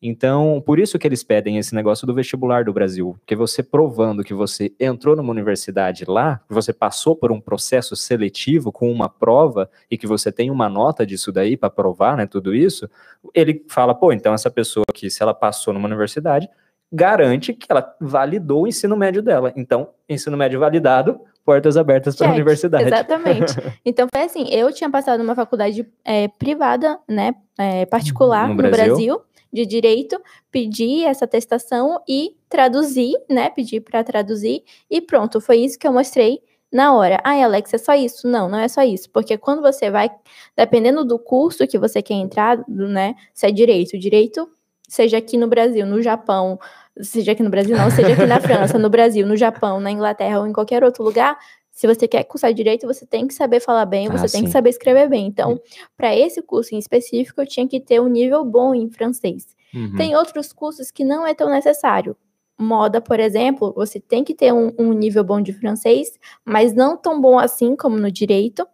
Então, por isso que eles pedem esse negócio do vestibular do Brasil, porque você provando que você entrou numa universidade lá, que você passou por um processo seletivo com uma prova e que você tem uma nota disso daí para provar, né, tudo isso, ele fala, pô, então essa pessoa aqui, se ela passou numa universidade, garante que ela validou o ensino médio dela. Então, ensino médio validado, portas abertas para a universidade. Exatamente. Então foi assim, eu tinha passado numa faculdade é, privada, né, é, particular no, no Brasil. Brasil de direito, pedi essa atestação e traduzir, né? Pedi para traduzir e pronto, foi isso que eu mostrei na hora. Ai, Alex, é só isso? Não, não é só isso, porque quando você vai, dependendo do curso que você quer entrar, né? Se é direito, direito, seja aqui no Brasil, no Japão, seja aqui no Brasil, não, seja aqui na França, no Brasil, no Japão, na Inglaterra ou em qualquer outro lugar, se você quer cursar direito, você tem que saber falar bem, você ah, tem sim. que saber escrever bem. Então, para esse curso em específico, eu tinha que ter um nível bom em francês. Uhum. Tem outros cursos que não é tão necessário. Moda, por exemplo, você tem que ter um, um nível bom de francês, mas não tão bom assim como no direito.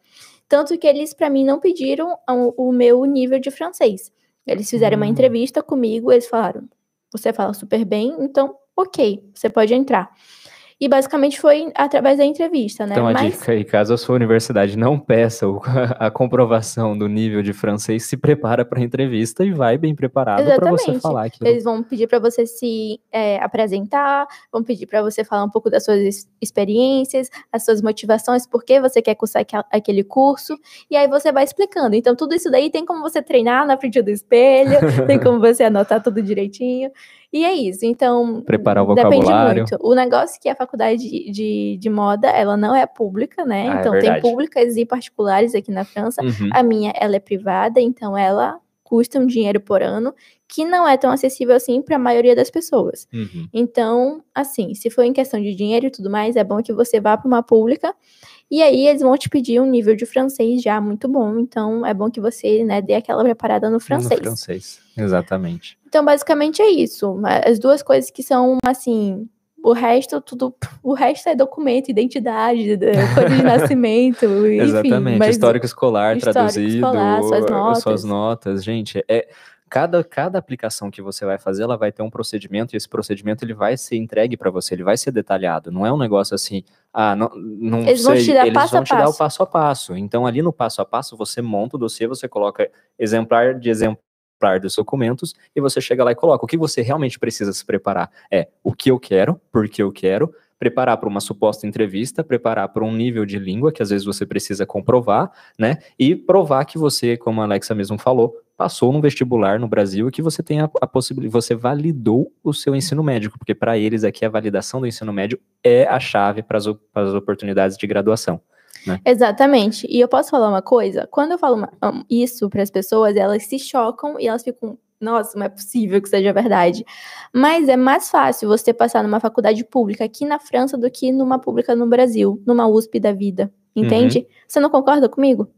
Tanto que eles, para mim, não pediram o, o, meu nível de francês. Eles fizeram uma hum. entrevista comigo, eles falaram: você fala super bem, então, ok, você pode entrar. E basicamente foi através da entrevista, né? Então a Mas... dica aí, caso a sua universidade não peça a comprovação do nível de francês, se prepara para a entrevista e vai bem preparado para você falar aquilo. Eles vão pedir para você se é, apresentar, vão pedir para você falar um pouco das suas experiências, as suas motivações, por que você quer cursar aquele curso, e aí você vai explicando. Então tudo isso daí tem como você treinar na frente do espelho, tem como você anotar tudo direitinho. E é isso. Então, preparar o vocabulário. Depende muito. O negócio é que a faculdade de, de, de moda, ela não é pública, né? Ah, é então, é tem públicas e particulares aqui na França. Uhum. A minha, ela é privada, então ela custa um dinheiro por ano que não é tão acessível assim para a maioria das pessoas. Uhum. Então, assim, se for em questão de dinheiro e tudo mais, é bom que você vá para uma pública e aí eles vão te pedir um nível de francês já muito bom. Então, é bom que você, né, dê aquela preparada no francês. No francês, exatamente. Então, basicamente é isso. As duas coisas que são, assim, o resto, tudo. O resto é documento, identidade, cor de nascimento. enfim, Exatamente. Histórico escolar histórico traduzido. Escolar, suas notas. Suas notas. Gente, é. Cada, cada aplicação que você vai fazer, ela vai ter um procedimento, e esse procedimento ele vai ser entregue para você, ele vai ser detalhado. Não é um negócio assim, ah, não, não eles sei, vão te dar eles passo vão a te passo. dar o passo a passo. Então, ali no passo a passo, você monta o dossiê, você coloca exemplar de exemplar dos documentos e você chega lá e coloca. O que você realmente precisa se preparar é o que eu quero, porque eu quero, preparar para uma suposta entrevista, preparar para um nível de língua que às vezes você precisa comprovar, né? E provar que você, como a Alexa mesmo falou, passou no vestibular no Brasil e que você tem a, a possibilidade, você validou o seu ensino médico, porque para eles aqui a validação do ensino médio é a chave para as oportunidades de graduação. Né? Exatamente. E eu posso falar uma coisa? Quando eu falo uma, isso para as pessoas, elas se chocam e elas ficam, nossa, não é possível que seja verdade. Mas é mais fácil você passar numa faculdade pública aqui na França do que numa pública no Brasil, numa USP da vida. Entende? Uhum. Você não concorda comigo?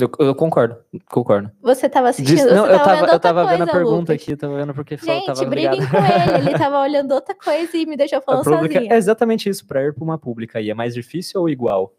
Eu, eu, concordo, concordo. Você estava assistindo? Diz, não, eu tava, eu tava vendo a pergunta Lucas. aqui, tava vendo porque Gente, tava briguem com ele, ele tava olhando outra coisa e me deixou falando pública, sozinha. É exatamente isso, para ir para uma pública aí, é mais difícil ou igual?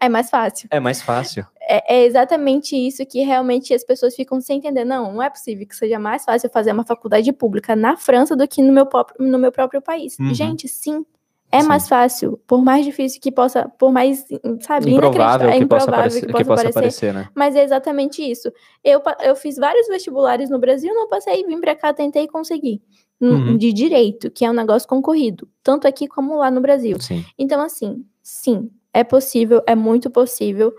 É mais fácil. É mais fácil. É, é, exatamente isso que realmente as pessoas ficam sem entender. Não, não é possível que seja mais fácil fazer uma faculdade pública na França do que no meu, próprio, no meu próprio país. Uhum. Gente, sim. É sim. mais fácil, por mais difícil que possa, por mais, sabe, improvável, é que, improvável possa aparecer, que possa, que possa aparecer, né? Mas é exatamente isso. Eu, eu fiz vários vestibulares no Brasil, não passei, vim pra cá, tentei e consegui. Uhum. De direito, que é um negócio concorrido, tanto aqui como lá no Brasil. Sim. Então, assim, sim, é possível, é muito possível.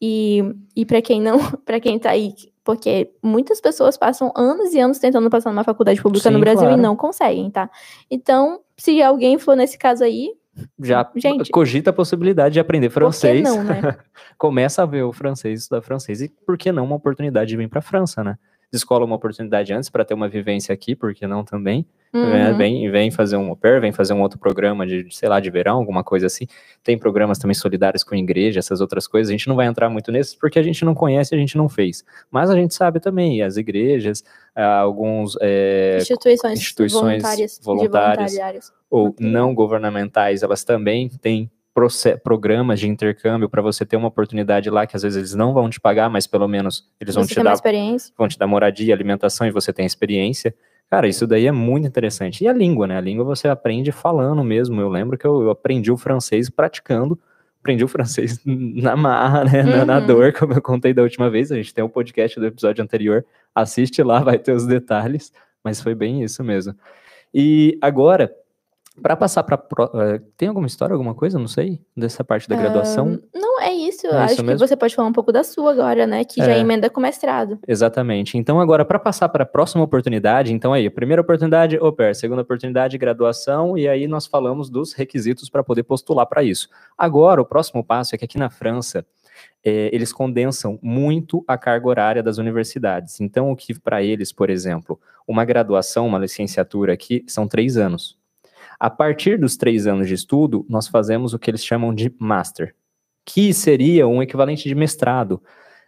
E, e para quem não, para quem tá aí, porque muitas pessoas passam anos e anos tentando passar numa faculdade pública Sim, no Brasil claro. e não conseguem, tá? Então, se alguém for nesse caso aí, já gente, cogita a possibilidade de aprender francês. Não, né? Começa a ver o francês, estudar francês e por que não uma oportunidade de vir para a França, né? Descola uma oportunidade antes para ter uma vivência aqui, porque não também. Uhum. Né? Vem, vem fazer um au pair, vem fazer um outro programa de, sei lá, de verão, alguma coisa assim. Tem programas também solidários com igreja, essas outras coisas. A gente não vai entrar muito nesses porque a gente não conhece, a gente não fez. Mas a gente sabe também, as igrejas, ah, alguns é, instituições, instituições voluntárias, voluntárias ou não governamentais, elas também têm programas de intercâmbio para você ter uma oportunidade lá que às vezes eles não vão te pagar, mas pelo menos eles vão Você te dar experiência. vão te dar moradia, alimentação e você tem experiência. Cara, isso daí é muito interessante. E a língua, né? A língua você aprende falando mesmo. Eu lembro que eu, eu aprendi o francês praticando. Aprendi o francês na marra, né? Na, na Uhum. dor, como eu contei da última vez. A gente tem o podcast do episódio anterior. Assiste lá, vai ter os detalhes. Mas foi bem isso mesmo. E agora, para passar para. tem alguma história, alguma coisa? Não sei. Dessa parte da graduação? Não, é isso. É Acho isso que você pode falar um pouco da sua agora, né? Que já É. emenda com mestrado. Exatamente. Então, agora, para passar para a próxima oportunidade, então aí, primeira oportunidade, au pair, segunda oportunidade, graduação, e aí nós falamos dos requisitos para poder postular para isso. Agora, o próximo passo é que aqui na França, eh, eles condensam muito a carga horária das universidades. Então, o que para eles, por exemplo, uma graduação, uma licenciatura aqui, são três anos. A partir dos três anos de estudo, nós fazemos o que eles chamam de master, que seria um equivalente de mestrado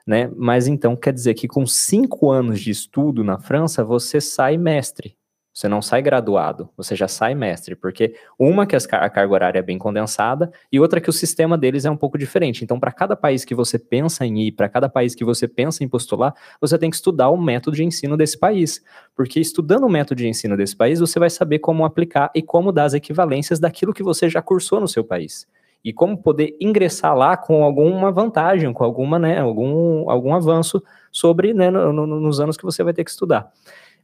né? Mas então quer dizer que com cinco anos de estudo na França, você sai mestre. Você não sai graduado, você já sai mestre, porque uma que a carga horária é bem condensada e outra que o sistema deles é um pouco diferente. Então, para cada país que você pensa em ir, para cada país que você pensa em postular, você tem que estudar o método de ensino desse país, porque estudando o método de ensino desse país, você vai saber como aplicar e como dar as equivalências daquilo que você já cursou no seu país e como poder ingressar lá com alguma vantagem, com alguma, né, algum, algum avanço sobre, né, no- no- nos anos que você vai ter que estudar.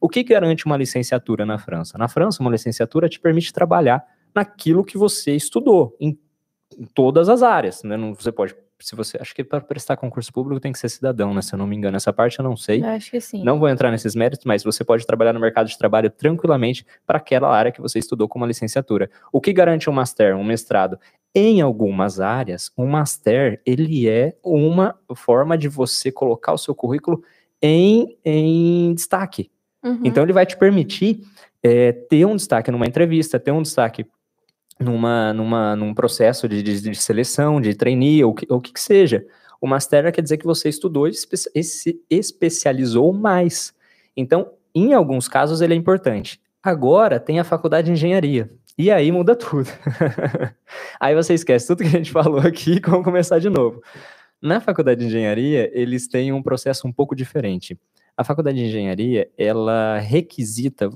O que garante uma licenciatura na França? Na França, uma licenciatura te permite trabalhar naquilo que você estudou, em, em todas as áreas, né, não, você pode, se você, acho que para prestar concurso público tem que ser cidadão, né, se eu não me engano, essa parte eu não sei, Eu acho que sim. não vou entrar nesses méritos, mas você pode trabalhar no mercado de trabalho tranquilamente para aquela área que você estudou com uma licenciatura. O que garante um master, um mestrado? Em algumas áreas, um master, ele é uma forma de você colocar o seu currículo em, em destaque. Uhum. Então, ele vai te permitir é, ter um destaque numa entrevista, ter um destaque numa, numa, num processo de, de, de seleção, de trainee, ou o que, que seja. O master quer dizer que você estudou e se especializou mais. Então, em alguns casos, ele é importante. Agora, tem a faculdade de engenharia. E aí muda tudo. aí você esquece tudo que a gente falou aqui e vamos começar de novo. Na faculdade de engenharia, eles têm um processo um pouco diferente. A faculdade de engenharia, ela requisita,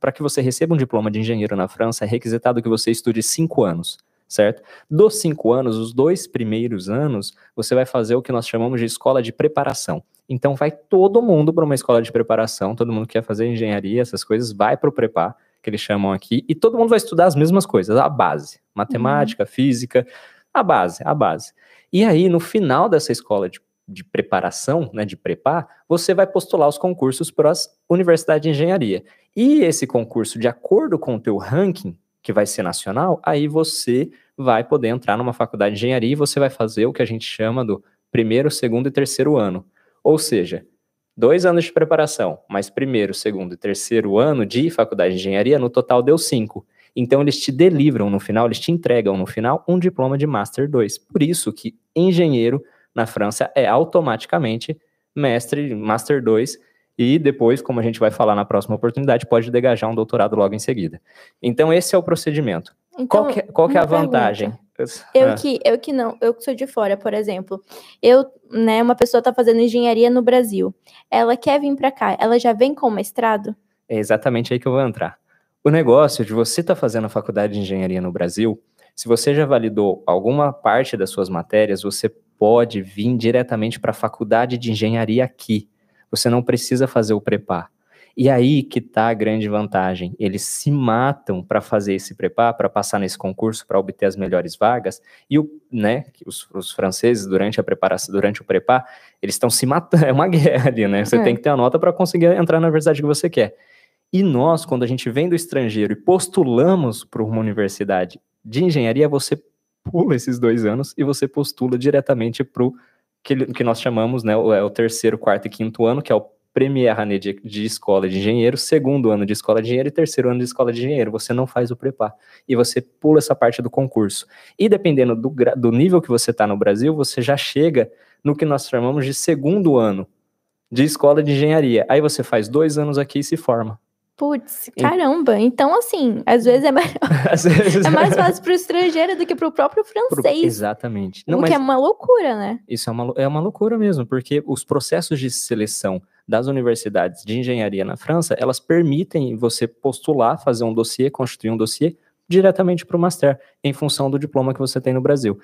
para que você receba um diploma de engenheiro na França, é requisitado que você estude cinco anos, certo? Dos cinco anos, os dois primeiros anos, você vai fazer o que nós chamamos de escola de preparação. Então, vai todo mundo para uma escola de preparação, todo mundo que quer fazer engenharia, essas coisas, vai para o prepar, que eles chamam aqui, e todo mundo vai estudar as mesmas coisas, a base, matemática, física, a base, a base. E aí, no final dessa escola de de preparação, né, de prepar, você vai postular os concursos para as universidades de engenharia. E esse concurso, de acordo com o teu ranking, que vai ser nacional, aí você vai poder entrar numa faculdade de engenharia e você vai fazer o que a gente chama do primeiro, segundo e terceiro ano. Ou seja, dois anos de preparação, mais primeiro, segundo e terceiro ano de faculdade de engenharia, no total deu cinco. Então eles te delivram no final, eles te entregam no final um diploma de Master 2. Por isso que engenheiro na França é automaticamente mestre, Master 2, e depois, como a gente vai falar na próxima oportunidade, pode degajar um doutorado logo em seguida. Então, esse é o procedimento. Então, qual que, qual que é a pergunta. vantagem? Eu Ah, que, eu que não, eu que sou de fora, por exemplo. Eu, né, uma pessoa tá fazendo engenharia no Brasil. Ela quer vir para cá, ela já vem com mestrado? É exatamente aí que eu vou entrar. O negócio de você estar fazendo a faculdade de engenharia no Brasil, se você já validou alguma parte das suas matérias, você pode vir diretamente para a faculdade de engenharia aqui. Você não precisa fazer o prepar. E aí que tá a grande vantagem. Eles se matam para fazer esse prepar, para passar nesse concurso, para obter as melhores vagas. E o, né, os, os franceses durante a preparação, durante o prepar, eles estão se matando. É uma guerra ali, né? Você É. tem que ter a nota para conseguir entrar na universidade que você quer. E nós, quando a gente vem do estrangeiro e postulamos para uma universidade de engenharia, você pula esses dois anos e você postula diretamente para o que, que nós chamamos, né, o, é o terceiro, quarto e quinto ano, que é o premier année de, de escola de engenheiro, segundo ano de escola de engenheiro e terceiro ano de escola de engenheiro. Você não faz o prepar. E você pula essa parte do concurso. E dependendo do, do nível que você está no Brasil, você já chega no que nós chamamos de segundo ano de escola de engenharia. Aí você faz dois anos aqui e se forma. Putz, caramba. Então, assim, às vezes é, vezes... é mais fácil para o estrangeiro do que para o próprio francês. Pro... Exatamente. Não, o que é uma loucura, né? Isso é uma, é uma loucura mesmo, porque os processos de seleção das universidades de engenharia na França, elas permitem você postular, fazer um dossiê, constituir um dossiê diretamente para o Master, em função do diploma que você tem no Brasil.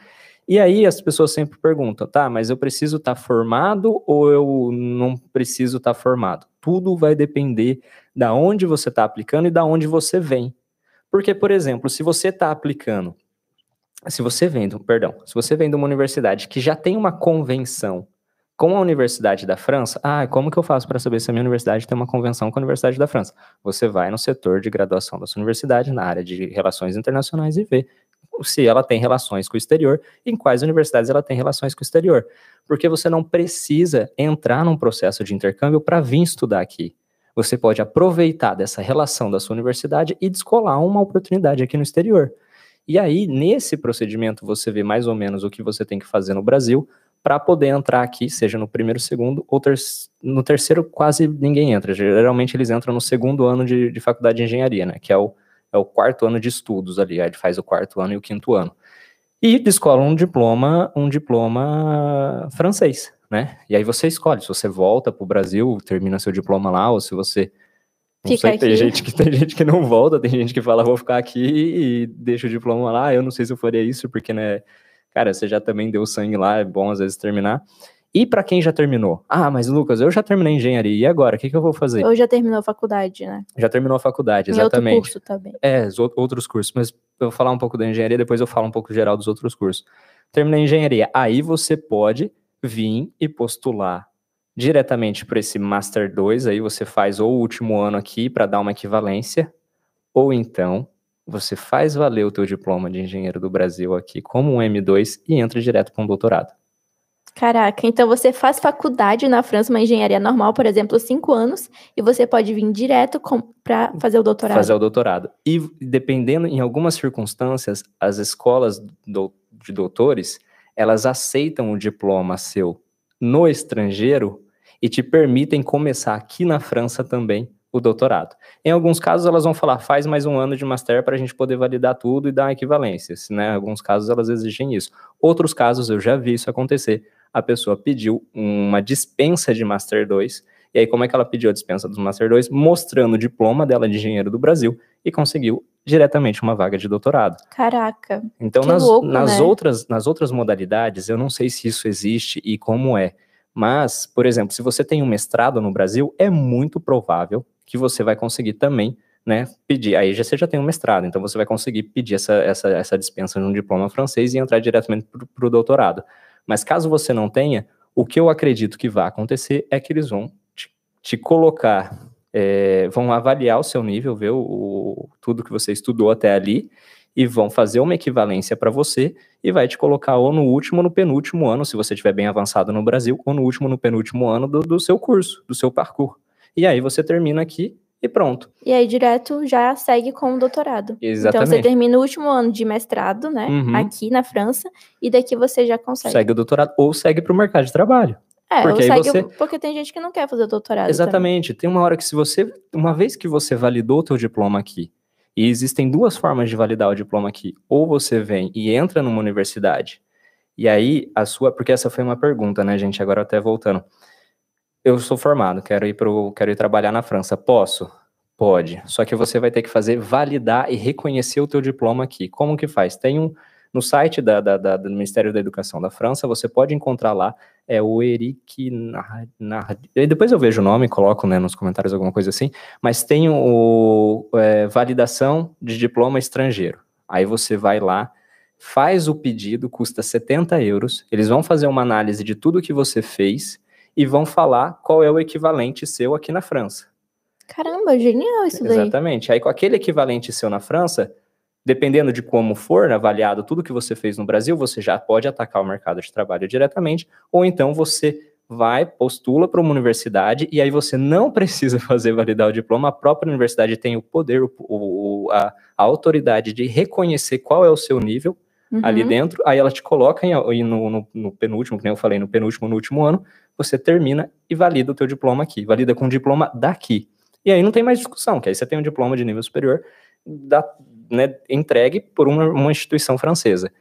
E aí as pessoas sempre perguntam, tá, mas eu preciso estar tá formado ou eu não preciso estar tá formado? Tudo vai depender da onde você está aplicando e da onde você vem. Porque, por exemplo, se você está aplicando, se você vem, do, perdão, se você vem de uma universidade que já tem uma convenção com a Universidade da França, ah, como que eu faço para saber se a minha universidade tem uma convenção com a Universidade da França? Você vai no setor de graduação da sua universidade, na área de relações internacionais, e vê se ela tem relações com o exterior, em quais universidades ela tem relações com o exterior. Porque você não precisa entrar num processo de intercâmbio para vir estudar aqui. Você pode aproveitar dessa relação da sua universidade e descolar uma oportunidade aqui no exterior. E aí, nesse procedimento, você vê mais ou menos o que você tem que fazer no Brasil para poder entrar aqui, seja no primeiro, segundo, ou ter no terceiro quase ninguém entra. Geralmente eles entram no segundo ano de, de faculdade de engenharia, né? Que é o, é o quarto ano de estudos ali, aí faz o quarto ano e o quinto ano. E descola um diploma, um diploma francês, né? E aí você escolhe se você volta para o Brasil, termina seu diploma lá, ou se você não Fica sei, tem gente, que, tem gente que não volta, tem gente que fala, vou ficar aqui e deixa o diploma lá. Eu não sei se eu faria isso, porque, né, cara, você já também deu sangue lá, é bom às vezes terminar. E para quem já terminou? Ah, mas Lucas, eu já terminei engenharia, e agora? O que, que eu vou fazer? Ou já terminou a faculdade, né? Já terminou a faculdade, exatamente. E outro curso também. É, outros cursos, mas eu vou falar um pouco da engenharia, depois eu falo um pouco geral dos outros cursos. Terminei engenharia, aí você pode vir e postular diretamente para esse Master 2, aí você faz ou o último ano aqui para dar uma equivalência, ou então você faz valer o teu diploma de engenheiro do Brasil aqui como um M2 e entra direto para um doutorado. Caraca, então você faz faculdade na França, uma engenharia normal, por exemplo, cinco anos, e você pode vir direto para fazer o doutorado. Fazer o doutorado. E dependendo, em algumas circunstâncias, as escolas do, de doutores, elas aceitam o diploma seu no estrangeiro e te permitem começar aqui na França também o doutorado. Em alguns casos, elas vão falar, faz mais um ano de master para a gente poder validar tudo e dar equivalências, né? Em alguns casos, elas exigem isso. Outros casos, eu já vi isso acontecer a pessoa pediu uma dispensa de Master 2. E aí, como é que ela pediu a dispensa do Master 2? Mostrando o diploma dela de engenheiro do Brasil e conseguiu diretamente uma vaga de doutorado. Caraca. Então, nas, louco, nas, né? outras, nas outras modalidades, eu não sei se isso existe e como é. Mas, por exemplo, se você tem um mestrado no Brasil, é muito provável que você vai conseguir também né, pedir. Aí já, você já tem um mestrado, então você vai conseguir pedir essa, essa, essa dispensa de um diploma francês e entrar diretamente para o doutorado. Mas caso você não tenha, o que eu acredito que vai acontecer é que eles vão te, te colocar, é, vão avaliar o seu nível, ver o, o, tudo que você estudou até ali, e vão fazer uma equivalência para você e vai te colocar ou no último ou no penúltimo ano, se você estiver bem avançado no Brasil, ou no último ou no penúltimo ano do, do seu curso, do seu parkour. E aí você termina aqui e pronto. E aí direto já segue com o doutorado. Exatamente. Então você termina o último ano de mestrado, né, uhum. aqui na França, e daqui você já consegue. Segue o doutorado ou segue para o mercado de trabalho. É, porque, aí você... porque tem gente que não quer fazer doutorado. Exatamente. Também. Tem uma hora que se você, uma vez que você validou o teu diploma aqui, e existem duas formas de validar o diploma aqui. Ou você vem e entra numa universidade, e aí a sua, porque essa foi uma pergunta, né, gente, agora até voltando eu sou formado, quero ir pro, quero ir trabalhar na França. Posso? Pode. Só que você vai ter que fazer validar e reconhecer o teu diploma aqui. Como que faz? Tem um no site da, da, da, do Ministério da Educação da França, você pode encontrar lá é o Eric depois eu vejo o nome, coloco né, nos comentários alguma coisa assim, mas tem o é, validação de diploma estrangeiro. Aí você vai lá, faz o pedido, custa 70 euros, eles vão fazer uma análise de tudo que você fez e vão falar qual é o equivalente seu aqui na França. Caramba, genial isso daí. Exatamente. Aí com aquele equivalente seu na França, dependendo de como for avaliado tudo que você fez no Brasil, você já pode atacar o mercado de trabalho diretamente, ou então você vai, postula para uma universidade e aí você não precisa fazer validar o diploma, a própria universidade tem o poder, o, a, a, autoridade de reconhecer qual é o seu nível uhum. ali dentro, aí ela te coloca em, no, no, no, penúltimo, que nem eu falei, no penúltimo, no último ano, você termina e valida o teu diploma aqui, valida com o diploma daqui. E aí não tem mais discussão, que aí você tem um diploma de nível superior da, né, entregue por uma, uma instituição francesa.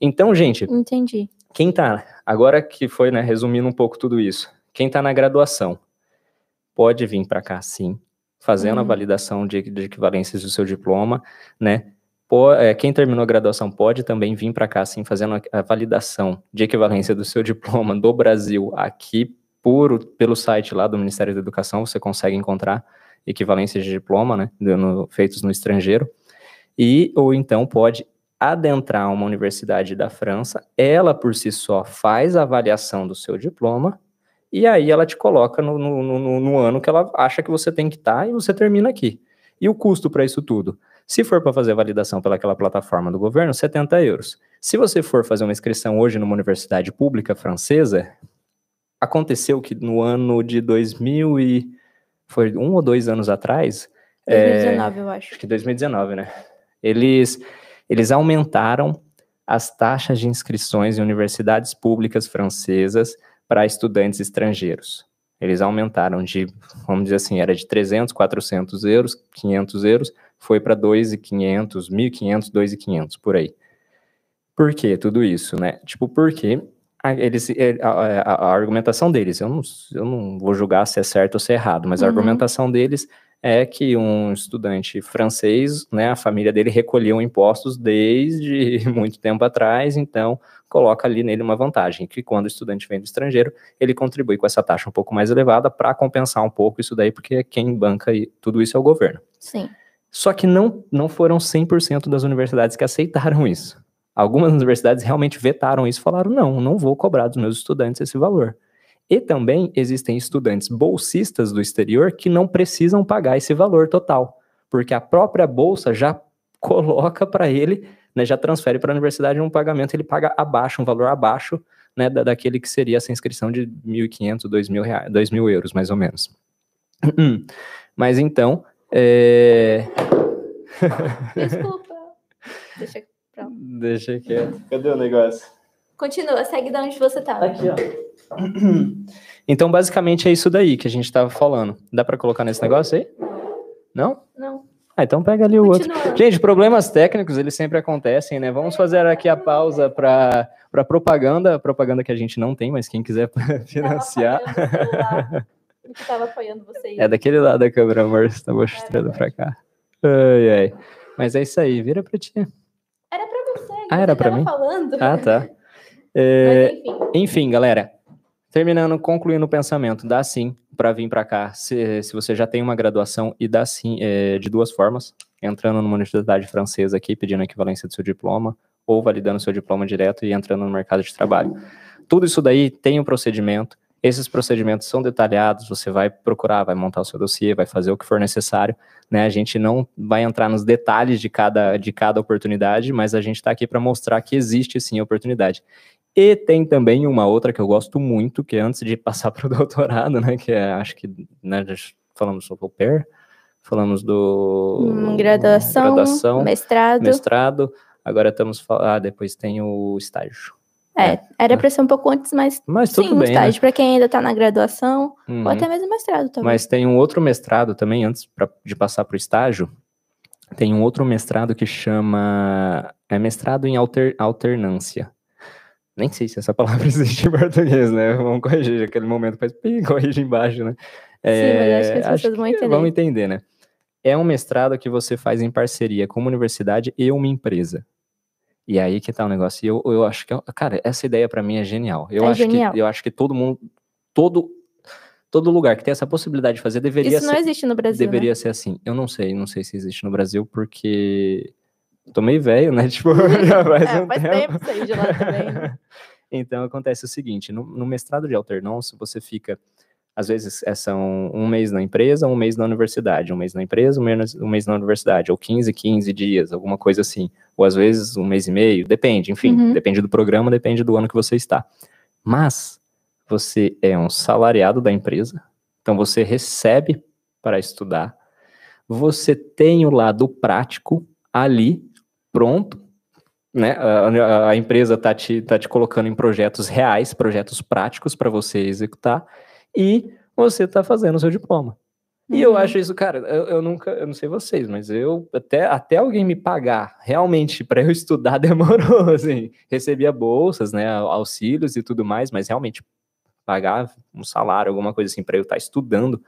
Então, gente... Entendi quem tá, agora que foi, né, resumindo um pouco tudo isso, quem tá na graduação pode vir para cá sim, fazendo uhum. a validação de, de, equivalências do seu diploma, né? É, quem terminou a graduação pode também vir para cá sim, fazendo a, validação de equivalência do seu diploma do Brasil aqui por, pelo site lá do Ministério da Educação, você consegue encontrar equivalências de diploma, né, no, feitos no estrangeiro. E, ou então pode adentrar uma universidade da França, ela por si só faz a avaliação do seu diploma e aí ela te coloca no, no, no, no ano que ela acha que você tem que estar tá, e você termina aqui. E o custo para isso tudo? Se for para fazer a validação pelaquela plataforma do governo, 70 euros. Se você for fazer uma inscrição hoje numa universidade pública francesa, aconteceu que no ano de 2000 e... foi um ou dois anos atrás... 2019, é, eu acho. Acho que 2019, né? Eles eles aumentaram as taxas de inscrições em universidades públicas francesas para estudantes estrangeiros. Eles aumentaram de, vamos dizer assim, era de 300, 400 euros, 500 euros, foi para 2.500, 1.500, 2.500, por aí. Por que tudo isso, né? Tipo, porque a, eles, é, a, a, a, argumentação deles, eu não, eu não vou julgar se é certo ou se é errado, mas uhum. a argumentação deles é que um estudante francês, né, a família dele recolheu impostos desde muito tempo atrás, então coloca ali nele uma vantagem, que quando o estudante vem do estrangeiro, ele contribui com essa taxa um pouco mais elevada para compensar um pouco isso daí, porque quem banca tudo isso é o governo. Sim. Só que não, não foram 100% das universidades que aceitaram isso. Algumas universidades realmente vetaram isso falaram: não, não vou cobrar dos meus estudantes esse valor. E também existem estudantes bolsistas do exterior que não precisam pagar esse valor total, porque a própria bolsa já coloca para ele, né, já transfere para a universidade um pagamento, ele paga abaixo, um valor abaixo né, da, daquele que seria essa inscrição de 1.500, 2.000 reais, 2.000 euros, mais ou menos. Mas então, é... Desculpa. Deixa, Deixa quieto. Cadê o negócio? Continua, segue de onde você estava. Aqui, ó. Então, basicamente, é isso daí que a gente estava falando. Dá para colocar nesse negócio aí? Não? Não. Ah, então pega ali o Continua. outro. Gente, problemas técnicos, eles sempre acontecem, né? Vamos fazer aqui a pausa para propaganda, propaganda que a gente não tem, mas quem quiser financiar. Que estava apoiando vocês. É daquele lado da câmera, amor, você tá mostrando é para cá. Ai, ai. Mas é isso aí, vira para ti. Era para você. Ah, era para mim? Falando. Ah, tá. É, enfim. enfim, galera. Terminando, concluindo o pensamento, dá sim para vir para cá, se, se você já tem uma graduação, e dá sim é, de duas formas, entrando numa universidade francesa aqui, pedindo a equivalência do seu diploma, ou validando seu diploma direto e entrando no mercado de trabalho. Tudo isso daí tem um procedimento, esses procedimentos são detalhados, você vai procurar, vai montar o seu dossiê, vai fazer o que for necessário, né? A gente não vai entrar nos detalhes de cada, de cada oportunidade, mas a gente está aqui para mostrar que existe sim oportunidade. E tem também uma outra que eu gosto muito, que é antes de passar para o doutorado, né? Que é, acho que, né, falamos sobre o pair, falamos do... Hum, graduação, graduação, mestrado. Mestrado, agora estamos falando, ah, depois tem o estágio. É, é era para ser um pouco antes, mas, mas tudo sim, bem, um estágio né? para quem ainda está na graduação, uhum. ou até mesmo mestrado também. Mas tem um outro mestrado também, antes pra, de passar para o estágio, tem um outro mestrado que chama, é mestrado em alter, alternância. Nem sei se essa palavra existe em português, né? Vamos corrigir, aquele momento faz corrige embaixo, né? É, Sim, mas acho que as pessoas vão entender. Vão entender, né? É um mestrado que você faz em parceria com uma universidade e uma empresa. E aí que tá o negócio. E eu, eu acho que, cara, essa ideia para mim é genial. Eu é acho genial. que eu acho que todo mundo, todo todo lugar que tem essa possibilidade de fazer deveria Isso não ser, existe no Brasil. Deveria né? ser assim. Eu não sei, não sei se existe no Brasil porque tô meio velho, né? Tipo, já faz, é, um faz tempo. tempo sair de lá também. Né? então acontece o seguinte, no, no mestrado de alternância você fica às vezes é, são um mês na empresa, um mês na universidade, um mês na empresa, um mês, um mês na universidade, ou 15, 15 dias, alguma coisa assim. Ou às vezes um mês e meio, depende, enfim, Uhum. depende do programa, depende do ano que você está. Mas você é um salariado da empresa, então você recebe para estudar, você tem o lado prático ali, pronto, né? A, a empresa está te, tá te colocando em projetos reais, projetos práticos para você executar, e você está fazendo o seu diploma. Uhum. E eu uhum. acho isso, cara, eu, eu, nunca, eu não sei vocês, mas eu até, até alguém me pagar realmente para eu estudar demorou, assim. Recebia bolsas, né, auxílios e tudo mais, mas realmente pagar um salário, alguma coisa assim para eu estar tá estudando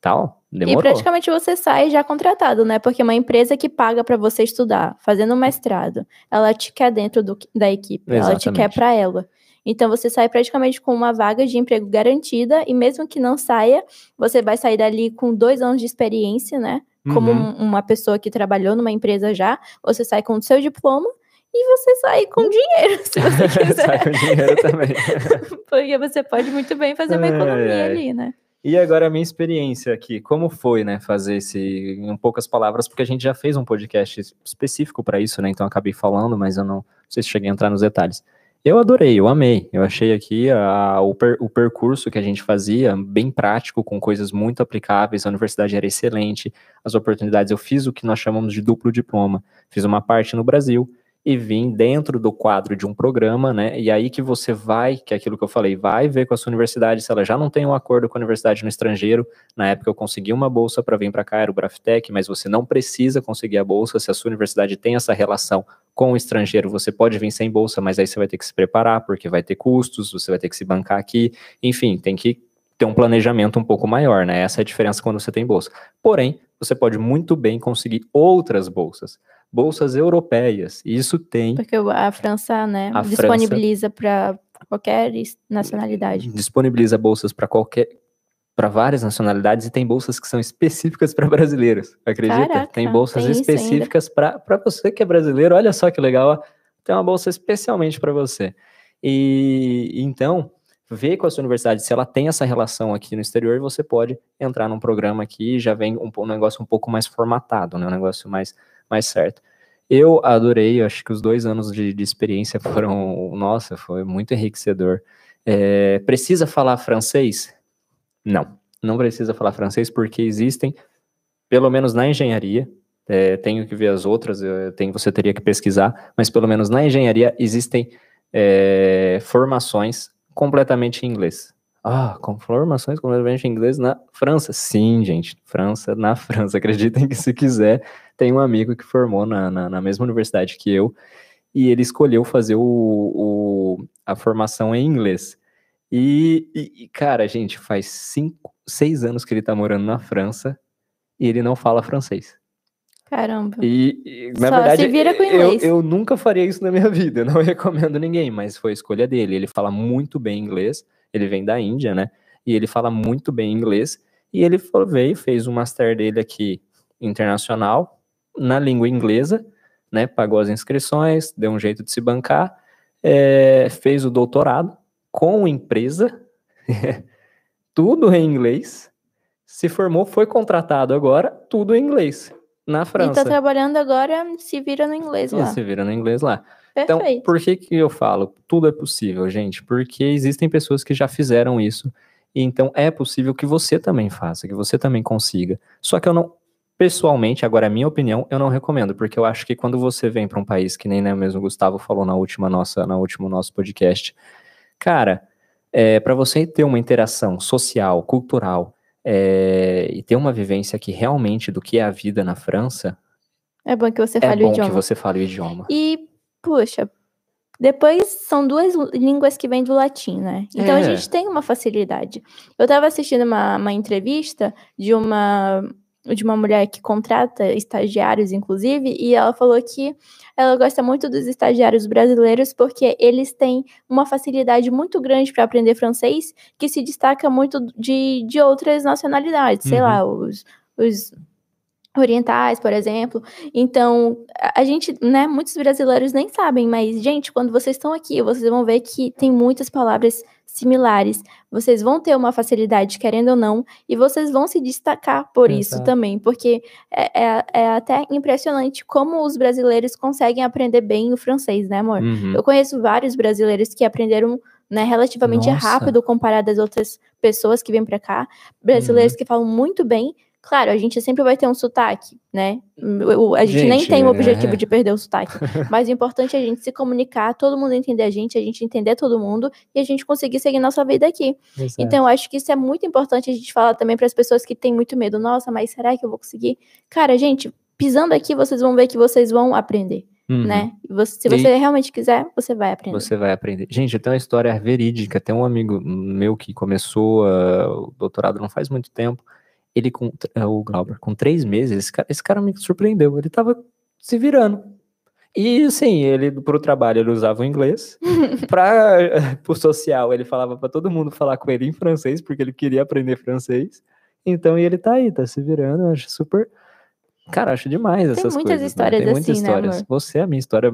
tal, demorou. E praticamente você sai já contratado, né? Porque uma empresa que paga para você estudar, fazendo um mestrado, ela te quer dentro do, da equipe, Exatamente. ela te quer para ela. Então você sai praticamente com uma vaga de emprego garantida e mesmo que não saia, você vai sair dali com dois anos de experiência, né? Como uhum. uma pessoa que trabalhou numa empresa já, você sai com o seu diploma e você sai com dinheiro, se você quiser. sai com dinheiro também. Porque você pode muito bem fazer uma economia é, é. ali, né? E agora a minha experiência aqui, como foi, né, fazer esse em poucas palavras, porque a gente já fez um podcast específico para isso, né? Então acabei falando, mas eu não, não sei se cheguei a entrar nos detalhes. Eu adorei, eu amei. Eu achei aqui a, o, per, o percurso que a gente fazia bem prático, com coisas muito aplicáveis. A universidade era excelente, as oportunidades. Eu fiz o que nós chamamos de duplo diploma. Fiz uma parte no Brasil e vim dentro do quadro de um programa, né? E aí que você vai, que é aquilo que eu falei, vai ver com a sua universidade se ela já não tem um acordo com a universidade no estrangeiro. Na época eu consegui uma bolsa para vir para cá, era o Braftec, mas você não precisa conseguir a bolsa se a sua universidade tem essa relação com o estrangeiro. Você pode vir sem bolsa, mas aí você vai ter que se preparar porque vai ter custos, você vai ter que se bancar aqui. Enfim, tem que ter um planejamento um pouco maior, né? Essa é a diferença quando você tem bolsa. Porém, você pode muito bem conseguir outras bolsas bolsas europeias. Isso tem. Porque a França, né, a disponibiliza para qualquer nacionalidade. Disponibiliza bolsas para qualquer para várias nacionalidades e tem bolsas que são específicas para brasileiros. Acredita? Caraca, tem bolsas tem específicas para você que é brasileiro. Olha só que legal, ó. tem uma bolsa especialmente para você. E então, ver com a sua universidade se ela tem essa relação aqui no exterior, você pode entrar num programa aqui e já vem um, um negócio um pouco mais formatado, né? Um negócio mais mais certo. Eu adorei, acho que os dois anos de, de experiência foram, nossa, foi muito enriquecedor. É, precisa falar francês? Não, não precisa falar francês porque existem, pelo menos na engenharia, é, tenho que ver as outras, tenho, você teria que pesquisar, mas pelo menos na engenharia existem é, formações completamente em inglês. Ah, com formações completamente em inglês na França. Sim, gente, França, na França. Acreditem que se quiser, tem um amigo que formou na, na, na mesma universidade que eu, e ele escolheu fazer o, o a formação em inglês. E, e, cara, gente, faz cinco, seis anos que ele tá morando na França e ele não fala francês. Caramba. E, e na Só verdade, se vira com inglês. Eu, eu nunca faria isso na minha vida, não recomendo ninguém, mas foi a escolha dele. Ele fala muito bem inglês ele vem da Índia, né? E ele fala muito bem inglês. E ele veio, fez o master dele aqui internacional, na língua inglesa, né? Pagou as inscrições, deu um jeito de se bancar, é, fez o doutorado com empresa, tudo em inglês, se formou, foi contratado agora, tudo em inglês, na França. E tá trabalhando agora, se vira no inglês lá. se vira no inglês lá. Então, Perfeito. Então, por que, que eu falo tudo é possível, gente? Porque existem pessoas que já fizeram isso. E então é possível que você também faça, que você também consiga. Só que eu não, pessoalmente, agora a minha opinião, eu não recomendo, porque eu acho que quando você vem para um país que nem né, mesmo o Gustavo falou na última nossa, na último nosso podcast, cara, é, para você ter uma interação social, cultural é, e ter uma vivência que realmente do que é a vida na França, é bom que você é fale é o idioma. É bom que você fale o idioma. E puxa, depois são duas línguas que vêm do latim, né? Então é. a gente tem uma facilidade. Eu estava assistindo uma, uma entrevista de uma de uma mulher que contrata estagiários, inclusive, e ela falou que ela gosta muito dos estagiários brasileiros porque eles têm uma facilidade muito grande para aprender francês que se destaca muito de, de outras nacionalidades, uhum. sei lá, os, os orientais, por exemplo. Então, a gente, né, muitos brasileiros nem sabem, mas gente, quando vocês estão aqui, vocês vão ver que tem muitas palavras similares. Vocês vão ter uma facilidade, querendo ou não, e vocês vão se destacar por Exato. isso também, porque é, é, é, até impressionante como os brasileiros conseguem aprender bem o francês, né, amor? Uhum. Eu conheço vários brasileiros que aprenderam né? Relativamente Nossa. rápido comparado às outras pessoas que vêm para cá. Brasileiros Uhum. que falam muito bem. Claro, a gente sempre vai ter um sotaque, né? A gente, nem Gente, tem o objetivo é. de perder o sotaque. Mas o importante é a gente se comunicar, todo mundo entender a gente, a gente entender todo mundo e a gente conseguir seguir nossa vida aqui. Exato. Então, eu acho que isso é muito importante a gente falar também para as pessoas que têm muito medo. Nossa, mas será que eu vou conseguir? Cara, gente, pisando aqui, vocês vão ver que vocês vão aprender, Uhum. né? E você- se E- você realmente quiser, você vai aprender. Você vai aprender. Gente, tem uma história verídica. Tem um amigo meu que começou ah, o doutorado não faz muito tempo. Ele com ah, o Glauber, com três meses, esse cara, esse cara me surpreendeu. Ele tava se virando. E assim, ele pro trabalho ele usava o inglês. para pro social, ele falava para todo mundo falar com ele em francês, porque ele queria aprender francês. Então, e ele tá aí, tá se virando. Eu acho super. Cara, acho demais essas muitas coisas. né? histórias Tem muitas assim, né, histórias. amor? Você é a minha história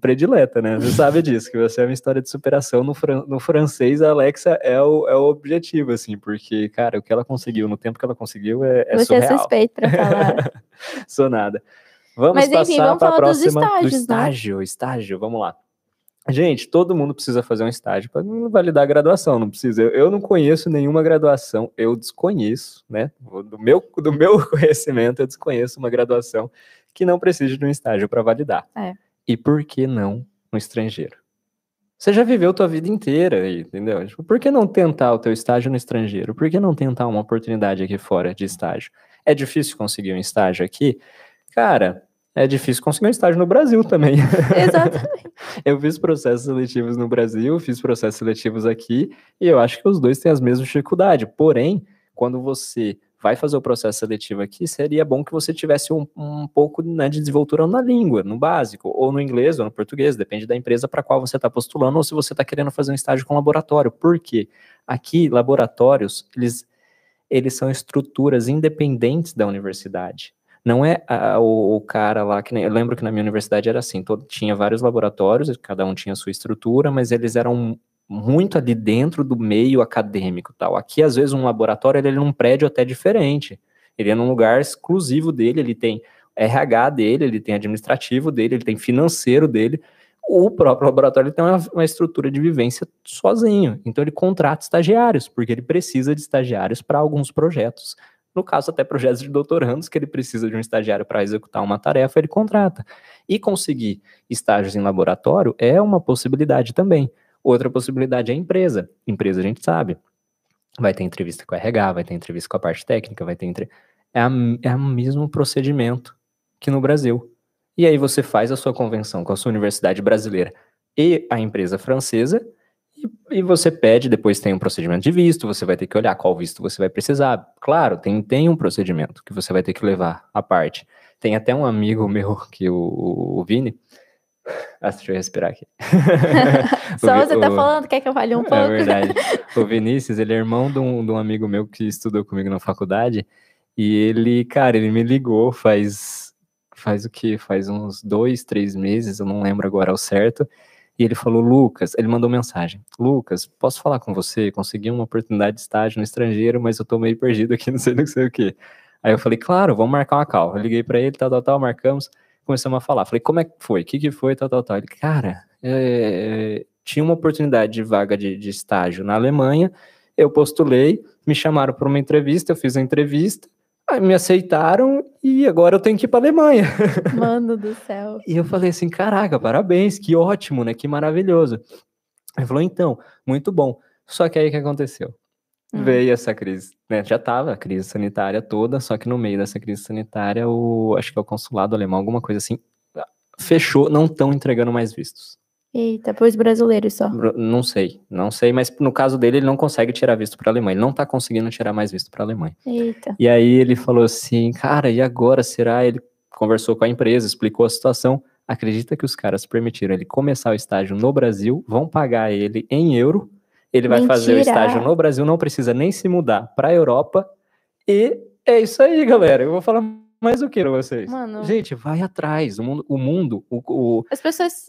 predileta, né? Você sabe disso, que você é a minha história de superação. No, fran- no francês, a Alexa é o, é o objetivo, assim, porque, cara, o que ela conseguiu, no tempo que ela conseguiu, é, é você é surreal. suspeito para falar. Sou nada. Vamos Mas, enfim, passar vamos para a falar dos próxima estágios, do né? estágio, estágio, vamos lá. Gente, todo mundo precisa fazer um estágio para validar a graduação, não precisa. Eu, eu não conheço nenhuma graduação, eu desconheço, né? Do meu, do meu conhecimento, eu desconheço uma graduação que não precise de um estágio para validar. É. E por que não no estrangeiro? Você já viveu tua vida inteira aí, entendeu? Tipo, por que não tentar o teu estágio no estrangeiro? Por que não tentar uma oportunidade aqui fora de estágio? É difícil conseguir um estágio aqui? Cara, é difícil conseguir um estágio no Brasil também. Exatamente. Eu fiz processos seletivos no Brasil, fiz processos seletivos aqui, e eu acho que os dois têm as mesmas dificuldades. Porém, quando você vai fazer o processo seletivo aqui, seria bom que você tivesse um, um pouco né, de desenvoltura na língua, no básico, ou no inglês, ou no português, depende da empresa para qual você está postulando, ou se você está querendo fazer um estágio com laboratório. Por quê? Aqui, laboratórios, eles, eles são estruturas independentes da universidade. Não é a- o, o cara lá que eu lembro que na minha universidade era assim, todo, tinha vários laboratórios, cada um tinha sua estrutura, mas eles eram muito ali dentro do meio acadêmico, tal. Aqui às vezes um laboratório ele é num prédio até diferente. Ele é num lugar exclusivo dele, ele tem RH dele, ele tem administrativo dele, ele tem financeiro dele. O próprio laboratório tem uma, uma estrutura de vivência sozinho. Então ele contrata estagiários, porque ele precisa de estagiários para alguns projetos. No caso, até projetos de doutorandos, que ele precisa de um estagiário para executar uma tarefa, ele contrata. E conseguir estágios em laboratório é uma possibilidade também. Outra possibilidade é a empresa. Empresa a gente sabe. Vai ter entrevista com a RH, vai ter entrevista com a parte técnica, vai ter entre... é, a, é o mesmo procedimento que no Brasil. E aí você faz a sua convenção com a sua universidade brasileira e a empresa francesa, e, e você pede, depois tem um procedimento de visto, você vai ter que olhar qual visto você vai precisar. Claro, tem, tem um procedimento que você vai ter que levar à parte. Tem até um amigo meu, que o, o Vini. Ah, deixa eu respirar aqui. O Só Vi- você tá o- falando, quer que eu fale um pouco? é verdade. O Vinícius, ele é irmão de um, de um amigo meu que estudou comigo na faculdade. E ele, cara, ele me ligou faz. Faz o quê? Faz uns dois, três meses, eu não lembro agora ao certo. E ele falou: Lucas, ele mandou mensagem: Lucas, posso falar com você? Consegui uma oportunidade de estágio no estrangeiro, mas eu tô meio perdido aqui, não sei não sei o quê. Aí eu falei: Claro, vamos marcar uma call. Eu liguei pra ele, tal, tal, tal, marcamos, começamos a falar. Falei: Como é que foi? O que, que foi? Tal, tal, tal. Ele, cara, é, tinha uma oportunidade de vaga de, de estágio na Alemanha, eu postulei, me chamaram para uma entrevista, eu fiz a entrevista, me aceitaram e agora eu tenho que ir para Alemanha. Mano do céu. E eu falei assim, caraca, parabéns, que ótimo, né? Que maravilhoso. Ele falou, então, muito bom. Só que aí o que aconteceu? Hum. Veio essa crise, né? Já tava a crise sanitária toda, só que no meio dessa crise sanitária, o acho que é o consulado alemão, alguma coisa assim, fechou, não estão entregando mais vistos. Eita, pros brasileiros só. Não sei, não sei, mas no caso dele, ele não consegue tirar visto para Alemanha. Ele não tá conseguindo tirar mais visto para Alemanha. Eita. E aí ele falou assim, cara, e agora será? Ele conversou com a empresa, explicou a situação. Acredita que os caras permitiram ele começar o estágio no Brasil, vão pagar ele em euro. Ele vai fazer o Mentira! estágio no Brasil, não precisa nem se mudar para a Europa. E é isso aí, galera. Eu vou falar mais o que pra vocês. Mano. Gente, vai atrás. O mundo, o, mundo, o- o- As pessoas.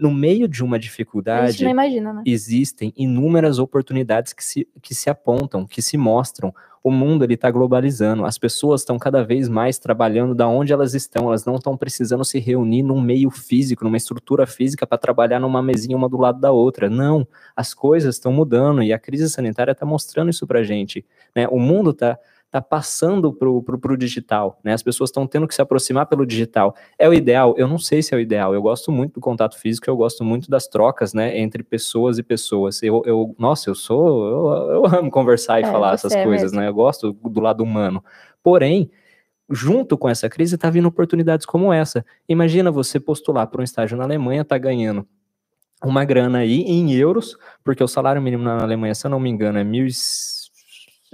no meio de uma A, gente dificuldade, não imagina, né? existem inúmeras oportunidades que se, que se apontam, que se mostram. O mundo ele está globalizando, as pessoas estão cada vez mais trabalhando da onde elas estão, elas não estão precisando se reunir num meio físico, numa estrutura física para trabalhar numa mesinha uma do lado da outra. Não, as coisas estão mudando e a crise sanitária está mostrando isso para gente. Né? O mundo está está passando para o digital, né? As pessoas estão tendo que se aproximar pelo digital. É o ideal? Eu não sei se é o ideal. Eu gosto muito do contato físico, eu gosto muito das trocas, né? Entre pessoas e pessoas. Eu, eu nossa, eu sou, eu, eu amo conversar e é, falar essas é coisas, mesmo. né? Eu gosto do lado humano. Porém, junto com essa crise, está vindo oportunidades como essa. Imagina você postular para um estágio na Alemanha, tá ganhando uma grana aí em euros, porque o salário mínimo na Alemanha, se eu não me engano, é mil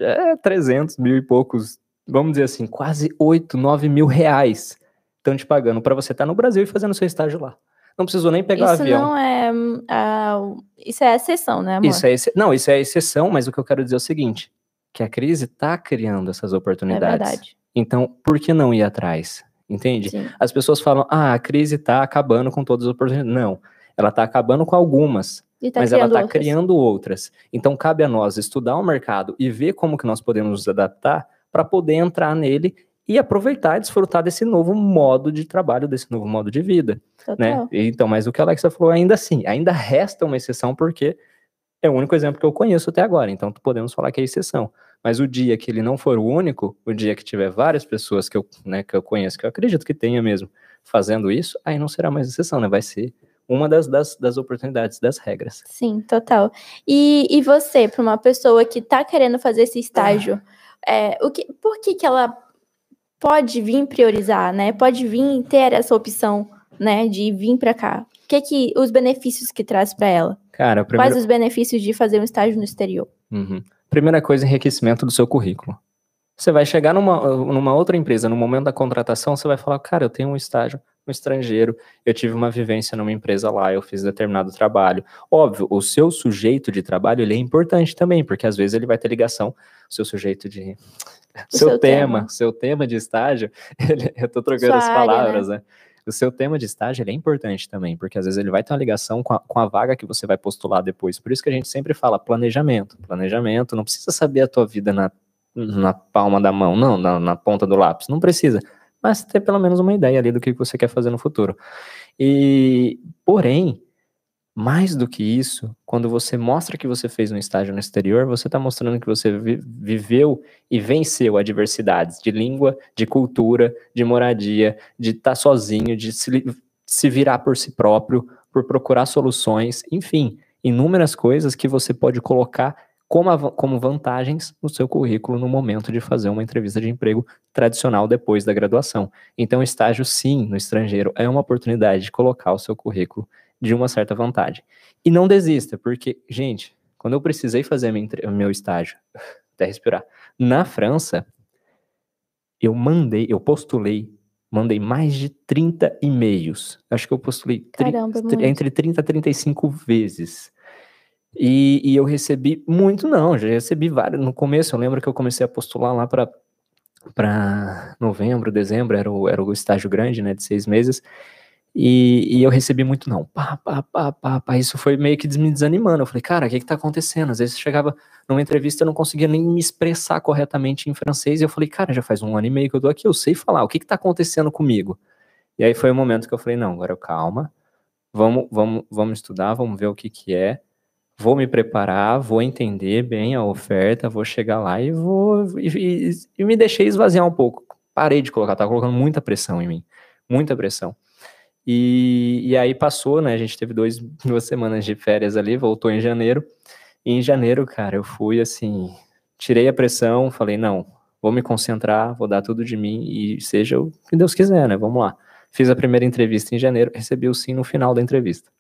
é 300 mil e poucos, vamos dizer assim, quase 8, 9 mil reais estão te pagando para você estar tá no Brasil e fazendo seu estágio lá. Não precisou nem pegar isso o avião. Não é, uh, isso é exceção, né, amor? Isso é, não, isso é exceção, mas o que eu quero dizer é o seguinte, que a crise está criando essas oportunidades. É verdade. Então, por que não ir atrás? Entende? Sim. As pessoas falam, ah, a crise está acabando com todas as oportunidades. Não, ela está acabando com algumas. Tá mas ela está criando outras. Então cabe a nós estudar o mercado e ver como que nós podemos nos adaptar para poder entrar nele e aproveitar e desfrutar desse novo modo de trabalho, desse novo modo de vida, né? Então, mas o que a Alexa falou ainda assim, ainda resta uma exceção porque é o único exemplo que eu conheço até agora, então podemos falar que é exceção. Mas o dia que ele não for o único, o dia que tiver várias pessoas que eu, né, que eu conheço, que eu acredito que tenha mesmo, fazendo isso, aí não será mais exceção, né? Vai ser uma das, das, das oportunidades, das regras. Sim, total. E, e você, para uma pessoa que está querendo fazer esse estágio, ah. é, o que, por que, que ela pode vir priorizar, né? Pode vir ter essa opção, né, de vir para cá? O que que os benefícios que traz para ela? Cara, primeiro... quais os benefícios de fazer um estágio no exterior? Uhum. Primeira coisa, enriquecimento do seu currículo. Você vai chegar numa, numa outra empresa, no momento da contratação, você vai falar, cara, eu tenho um estágio no estrangeiro, eu tive uma vivência numa empresa lá, eu fiz determinado trabalho. Óbvio, o seu sujeito de trabalho, ele é importante também, porque às vezes ele vai ter ligação, o seu sujeito de... Seu, seu tema, tema, seu tema de estágio, ele, eu tô trocando Sua as palavras, área, né? né? O seu tema de estágio ele é importante também, porque às vezes ele vai ter uma ligação com a, com a vaga que você vai postular depois. Por isso que a gente sempre fala planejamento. Planejamento, não precisa saber a tua vida na, na palma da mão, não, na, na ponta do lápis. Não precisa mas ter pelo menos uma ideia ali do que você quer fazer no futuro. E, porém, mais do que isso, quando você mostra que você fez um estágio no exterior, você está mostrando que você vi viveu e venceu adversidades de língua, de cultura, de moradia, de estar tá sozinho, de se, se virar por si próprio, por procurar soluções, enfim, inúmeras coisas que você pode colocar como, como vantagens no seu currículo no momento de fazer uma entrevista de emprego tradicional depois da graduação. Então, estágio, sim, no estrangeiro, é uma oportunidade de colocar o seu currículo de uma certa vantagem. E não desista, porque, gente, quando eu precisei fazer meu estágio, até respirar, na França, eu mandei, eu postulei, mandei mais de 30 e-mails. Acho que eu postulei Caramba, entre 30 e 35 vezes e, e, eu recebi muito, não, já recebi vários. No começo, eu lembro que eu comecei a postular lá para para novembro, dezembro, era o, era o estágio grande, né, de seis meses, e, e eu recebi muito não, pá, pá, pá, pá, pá, isso foi meio que me desanimando, eu falei, cara, o que que tá acontecendo? Às vezes chegava numa entrevista, eu não conseguia nem me expressar corretamente em francês, e eu falei, cara, já faz um ano e meio que eu tô aqui, eu sei falar, o que que tá acontecendo comigo? E aí foi o momento que eu falei, não, agora calma, vamos, vamos, vamos estudar, vamos ver o que que é, vou me preparar, vou entender bem a oferta, vou chegar lá e vou. E, e, me deixei esvaziar um pouco. Parei de colocar, tava colocando muita pressão em mim. Muita pressão. E, e aí passou, né? A gente teve dois, duas semanas de férias ali, voltou em janeiro. E em janeiro, cara, eu fui assim, tirei a pressão, falei, não, vou me concentrar, vou dar tudo de mim e seja o que Deus quiser, né? Vamos lá. Fiz a primeira entrevista em janeiro, recebi o sim no final da entrevista.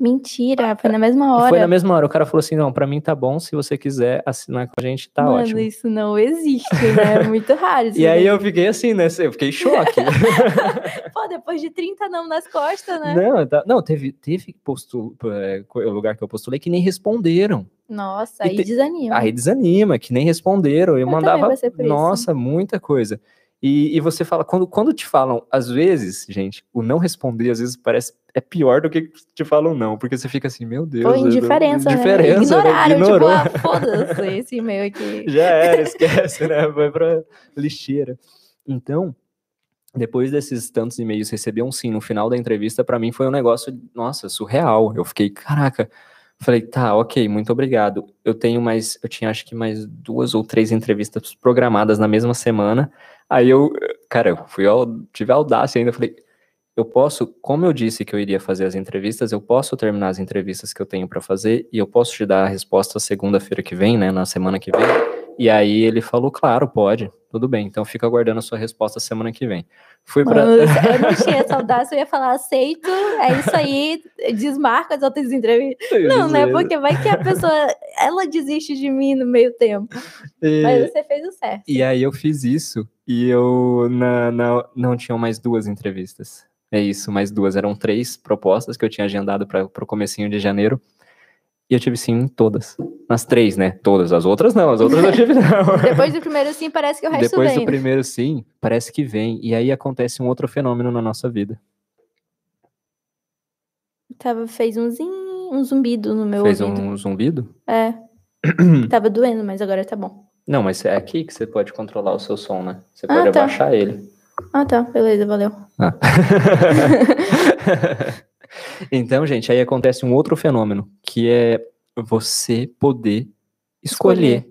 Mentira, foi na mesma hora. Foi na mesma hora. O cara falou assim: não, pra mim tá bom, se você quiser assinar com a gente, tá Mano, ótimo. isso não existe, né? É muito raro. e aí eu fiquei assim, né? Eu fiquei em choque. Pô, depois de 30 não nas costas, né? Não, tá, não teve, teve postu, é, o lugar que eu postulei que nem responderam. Nossa, aí te, desanima. Aí desanima, que nem responderam. Eu, eu mandava. Nossa, muita coisa. E, e, você fala, quando, quando te falam, às vezes, gente, o não responder, às vezes parece é pior do que te falam não, porque você fica assim, meu Deus. Foi indiferença, indiferença né? Ignoraram, ignorou. tipo, ah, foda-se esse e-mail aqui. Já era, esquece, né? Vai pra lixeira. Então, depois desses tantos e-mails, receber um sim no final da entrevista, para mim foi um negócio, nossa, surreal. Eu fiquei, caraca. Falei, tá, ok, muito obrigado. Eu tenho mais, eu tinha acho que mais duas ou três entrevistas programadas na mesma semana. Aí eu, cara, eu fui ao, tive audácia ainda, falei, eu posso, como eu disse que eu iria fazer as entrevistas, eu posso terminar as entrevistas que eu tenho para fazer e eu posso te dar a resposta segunda-feira que vem, né, na semana que vem. E aí ele falou, claro, pode, tudo bem, então fica aguardando a sua resposta semana que vem. Fui para Eu não tinha audácia, eu ia falar, aceito, é isso aí, desmarca as outras entrevistas. Não, né, porque vai que a pessoa, ela desiste de mim no meio tempo. E, Mas você fez o certo. E aí eu fiz isso e eu na, na, não tinha mais duas entrevistas. É isso, mais duas. Eram três propostas que eu tinha agendado para o comecinho de janeiro. E eu tive sim em todas. Nas três, né? Todas. As outras não, as outras eu tive não. Depois do primeiro sim, parece que o resto Depois vem. do primeiro sim, parece que vem. E aí acontece um outro fenômeno na nossa vida. Tava, fez um, zin, um zumbido no meu Fez ouvido. um zumbido? É. Tava doendo, mas agora tá bom. Não, mas é aqui que você pode controlar o seu som, né? Você Ah, pode tá. abaixar ele. Ah, tá. Beleza, valeu. Ah. então, gente, aí acontece um outro fenômeno, que é você poder escolher.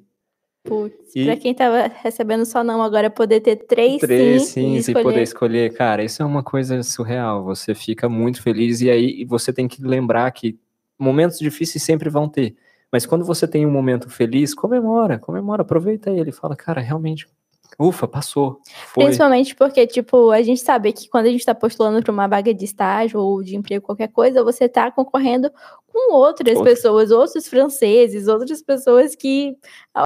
Putz, E- pra quem tava recebendo só não, agora poder ter três, Três sim, sim, e e escolher. poder escolher. Cara, isso é uma coisa surreal. Você fica muito feliz e aí você tem que lembrar que momentos difíceis sempre vão ter. Mas quando você tem um momento feliz, comemora, comemora, aproveita ele. Fala, cara, realmente, ufa, passou. Foi. Principalmente porque, tipo, a gente sabe que quando a gente tá postulando pra uma vaga de estágio ou de emprego, qualquer coisa, você tá concorrendo com outras Outra. pessoas, outros franceses, outras pessoas que,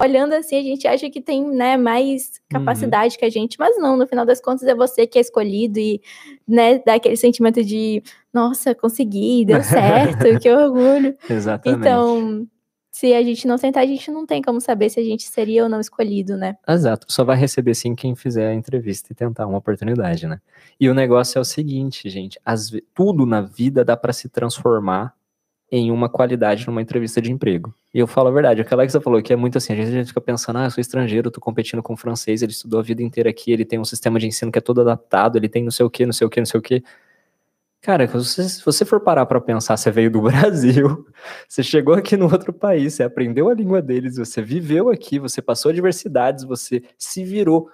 olhando assim, a gente acha que tem, né, mais capacidade que a gente, mas não, no final das contas é você que é escolhido e, né, dá aquele sentimento de, nossa, consegui, deu certo, que orgulho. Exatamente. Então, se a gente não tentar, a gente não tem como saber se a gente seria ou não escolhido, né? Exato, só vai receber sim quem fizer a entrevista e tentar uma oportunidade, né? E o negócio é o seguinte, gente, ve- tudo na vida dá para se transformar em uma qualidade numa entrevista de emprego. E eu falo a verdade, aquela que você falou que é muito assim, a gente, a gente fica pensando, ah, eu sou estrangeiro, tô competindo com um francês, ele estudou a vida inteira aqui, ele tem um sistema de ensino que é todo adaptado, ele tem não sei o que, não sei o que, não sei o que. Cara, se você, se você for parar para pensar, você veio do Brasil, você chegou aqui no outro país, você aprendeu a língua deles, você viveu aqui, você passou adversidades, você se virou.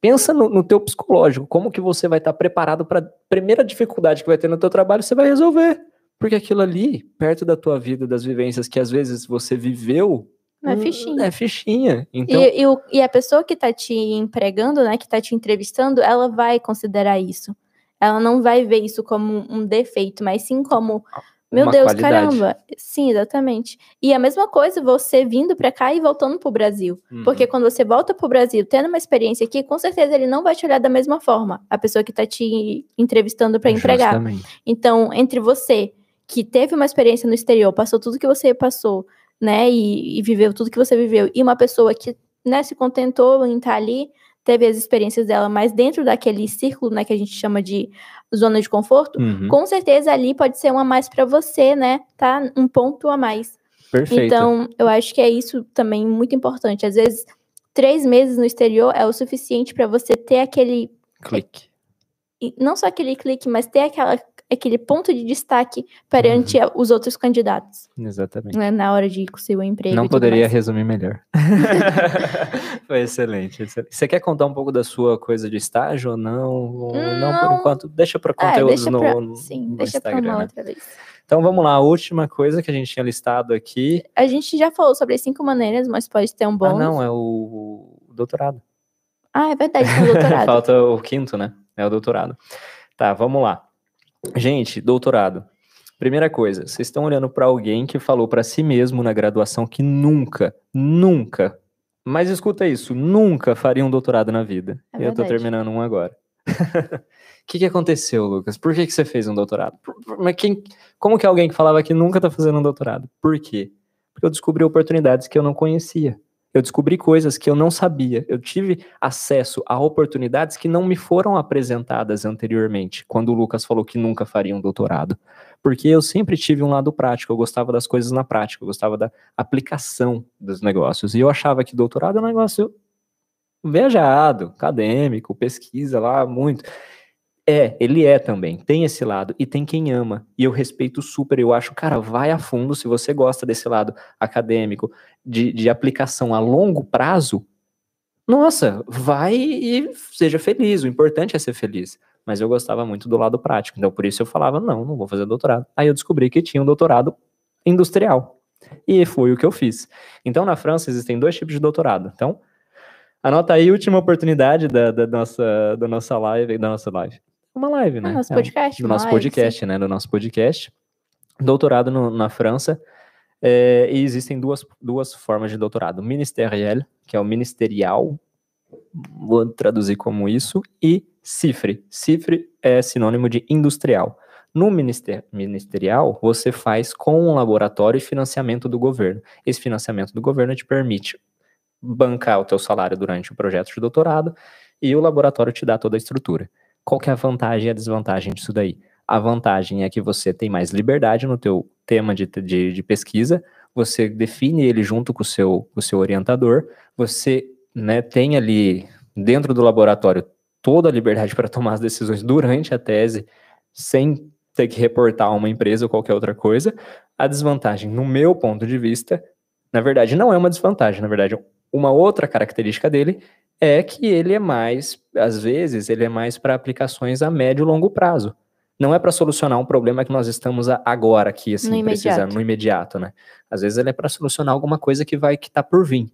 Pensa no, no teu psicológico, como que você vai estar preparado para a primeira dificuldade que vai ter no teu trabalho, você vai resolver. Porque aquilo ali, perto da tua vida, das vivências que às vezes você viveu, Não é hum, fichinha. É fichinha. Então, E, e, o- e a pessoa que tá te empregando, né, que tá te entrevistando, ela vai considerar isso. Ela não vai ver isso como um defeito, mas sim como, meu Uma Deus, qualidade. caramba. Sim, exatamente. E a mesma coisa você vindo pra cá e voltando pro Brasil. uhum, Porque quando você volta pro Brasil, tendo uma experiência aqui, com certeza ele não vai te olhar da mesma forma. A pessoa que tá te entrevistando pra empregar. Então, entre você que teve uma experiência no exterior, passou tudo que você passou, né, e, e viveu tudo que você viveu, e uma pessoa que, né, se contentou em estar ali, teve as experiências dela, mas dentro daquele círculo, né, que a gente chama de zona de conforto, Uhum, com certeza ali pode ser um a mais para você, né, tá? Um ponto a mais. Perfeito. Então, eu acho que é isso também muito importante. Às vezes, três meses no exterior é o suficiente para você ter aquele Clique. E não só aquele clique, mas ter aquela, aquele ponto de destaque perante Uhum. os outros candidatos, Exatamente. né, na hora de conseguir o emprego. Não poderia mais. resumir melhor. Foi excelente, excelente. Você quer contar um pouco da sua coisa de estágio ou não? Ou não, por Não. enquanto. Deixa para É, conteúdos deixa no, pra, no- sim, no deixa pra Instagram. uma né? outra vez. Então vamos lá, a última coisa que a gente tinha listado aqui. A gente já falou sobre as cinco maneiras, mas pode ter um Ah, bônus. não, é o doutorado. Ah, é verdade, tem o doutorado. Falta o quinto, né? É o doutorado. Tá, vamos lá. Gente, doutorado. Primeira coisa, vocês estão olhando para alguém que falou para si mesmo na graduação que nunca, nunca, mas escuta isso, nunca faria um doutorado na vida. É e eu tô verdade. terminando um agora. O que, que aconteceu, Lucas? Por que, que você fez um doutorado? Mas quem, como que alguém que falava que nunca tá fazendo um doutorado? Por quê? Porque eu descobri oportunidades que eu não conhecia. Eu descobri coisas que eu não sabia. Eu tive acesso a oportunidades que não me foram apresentadas anteriormente, quando o Lucas falou que nunca faria um doutorado. Porque eu sempre tive um lado prático, eu gostava das coisas na prática, eu gostava da aplicação dos negócios. E eu achava que doutorado é um negócio viajado, acadêmico, pesquisa lá, muito. É, ele é também. Tem esse lado e tem quem ama. E eu respeito super. Eu acho, cara, vai a fundo se você gosta desse lado acadêmico, de, de aplicação a longo prazo. Nossa, vai e seja feliz. O importante é ser feliz. Mas eu gostava muito do lado prático. Então, por isso eu falava, não, não vou fazer doutorado. Aí eu descobri que tinha um doutorado industrial. E foi o que eu fiz. Então, na França, existem dois tipos de doutorado. Então, anota aí a última oportunidade da, da, nossa, da nossa live, da nossa live uma live, né? Ah, nosso podcast. É, do nosso live, podcast, sim. né? Do nosso podcast. Doutorado no, na França. É, e existem duas, duas formas de doutorado: ministerial, que é o ministerial, vou traduzir como isso, e CIFRE. CIFRE é sinônimo de industrial. No minister, ministerial, você faz com um laboratório e financiamento do governo. Esse financiamento do governo te permite bancar o teu salário durante o projeto de doutorado e o laboratório te dá toda a estrutura. Qual que é a vantagem e a desvantagem disso daí? A vantagem é que você tem mais liberdade no teu tema de, de, de pesquisa, você define ele junto com o seu, com o seu orientador, você né, tem ali dentro do laboratório toda a liberdade para tomar as decisões durante a tese, sem ter que reportar a uma empresa ou qualquer outra coisa. A desvantagem, no meu ponto de vista, na verdade, não é uma desvantagem, na verdade, uma outra característica dele é que ele é mais, às vezes, ele é mais para aplicações a médio e longo prazo. Não é para solucionar um problema que nós estamos agora aqui, assim, No precisando, imediato. no imediato, né? Às vezes ele é para solucionar alguma coisa que vai, que tá por vir.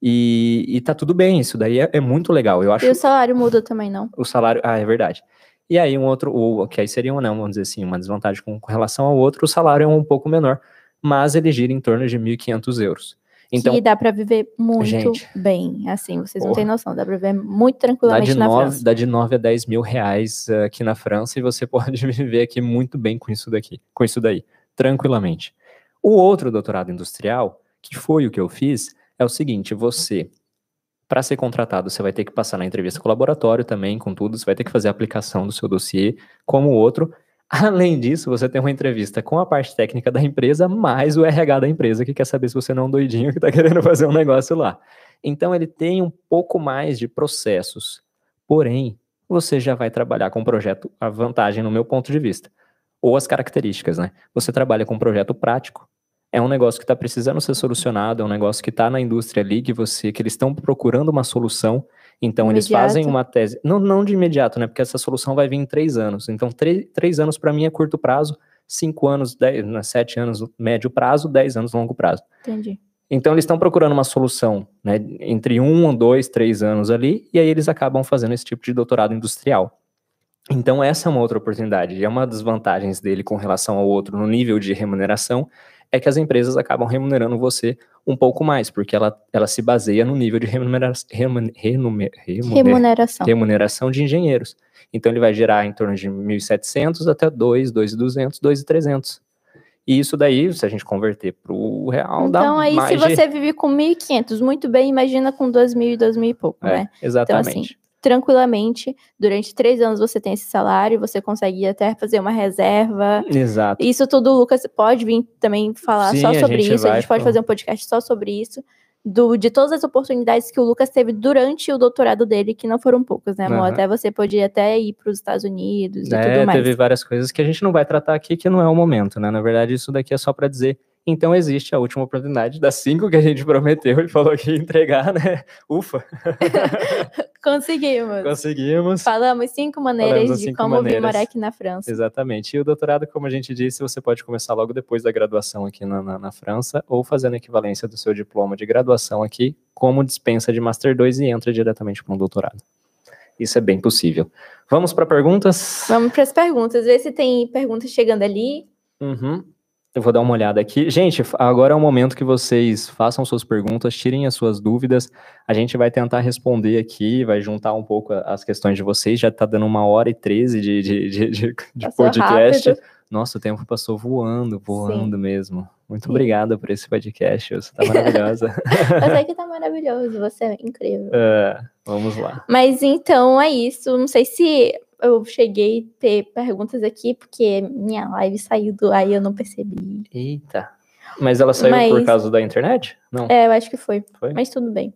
E, e tá tudo bem, isso daí é, é muito legal. Eu acho E o salário muda também, não? o salário. Ah, é verdade. E aí, um outro, o, que aí seria um, não, vamos dizer assim, uma desvantagem com, com relação ao outro, o salário é um pouco menor, mas ele gira em torno de 1.500 euros. Então, que dá pra viver muito Gente. bem, assim, vocês não Porra. têm noção, dá pra viver muito tranquilamente na 9, França. dá de 9 a 10 mil reais eh, aqui na França e você pode viver aqui muito bem com isso daqui, com isso daí, tranquilamente. O outro doutorado industrial, que foi o que eu fiz, é o seguinte: você, para ser contratado, você vai ter que passar na entrevista com o laboratório também, com tudo, você vai ter que fazer a aplicação do seu dossiê, como o outro. Além disso, você tem uma entrevista com a parte técnica da empresa, mais o RH da empresa, que quer saber se você não é um doidinho que está querendo fazer um negócio lá. Então, ele tem um pouco mais de processos. Porém, você já vai trabalhar com um projeto, a vantagem no meu ponto de vista, ou as características, né? Você trabalha com um projeto prático, é um negócio que está precisando ser solucionado, é um negócio que está na indústria ali, que você, que eles estão procurando uma solução, então eles Imediato. fazem uma tese, não, não de imediato, né? Porque essa solução vai vir em três anos. Então, três, três anos para mim é curto prazo, cinco anos, dez, né, sete anos médio prazo, dez anos longo prazo. Entendi. Então eles estão procurando uma solução, né, entre um, dois, três anos ali, e aí eles acabam fazendo esse tipo de doutorado industrial. Então essa é uma outra oportunidade. E é uma das vantagens dele com relação ao outro no nível de remuneração é que as empresas acabam remunerando você um pouco mais, porque ela, ela se baseia no nível de remunera, remun, renume- remuner- Remuneração. remuneração de engenheiros. Então ele vai gerar em torno de 1.700 até 2, 2.200, 2.300. E isso daí, se a gente converter para o real, dá Então, aí, se mais de- você vive com 1.500, muito bem, imagina com 2.000 e 2.000 e pouco, É, né? exatamente. Tranquilamente, durante três anos você tem esse salário, você consegue até fazer uma reserva. Exato. Isso tudo o Lucas pode vir também falar Sim, só a sobre gente isso. A vai gente pode falar. fazer um podcast só sobre isso. Do, de todas as oportunidades que o Lucas teve durante o doutorado dele, que não foram poucas, né, amor? Aham. Até você podia até ir para os Estados Unidos e É, tudo mais. teve várias coisas que a gente não vai tratar aqui, que não é o momento, né? Na verdade, isso daqui é só para dizer. Então, existe a última oportunidade das cinco que a gente prometeu. Ele falou que ia entregar, né? Ufa, Conseguimos. conseguimos. Falamos cinco maneiras Falamos de cinco como vir maneiras. morar aqui na França. Exatamente. E o doutorado, como a gente disse, você pode começar logo depois da graduação aqui na, na, na França, ou fazendo a equivalência do seu diploma de graduação aqui, como dispensa de Master 2 e entra diretamente para um doutorado. Isso é bem possível. Vamos para perguntas? Vamos para as perguntas, ver se tem perguntas chegando ali. Uhum. Eu vou dar uma olhada aqui. Gente, agora é o momento que vocês façam suas perguntas, tirem as suas dúvidas. A gente vai tentar responder aqui, vai juntar um pouco as questões de vocês. Já está dando uma hora e treze de, de, de, de- de podcast. rápido. Nossa, o tempo passou voando, voando Sim. mesmo. Muito obrigada por esse podcast. Você tá maravilhosa. você que tá maravilhoso, você é incrível. É, vamos lá. Mas então é isso. Não sei se eu cheguei a ter perguntas aqui, porque minha live saiu do aí eu não percebi. Eita. Mas ela saiu Mas... por causa da internet? Não. É, eu acho que foi. foi. Mas tudo bem.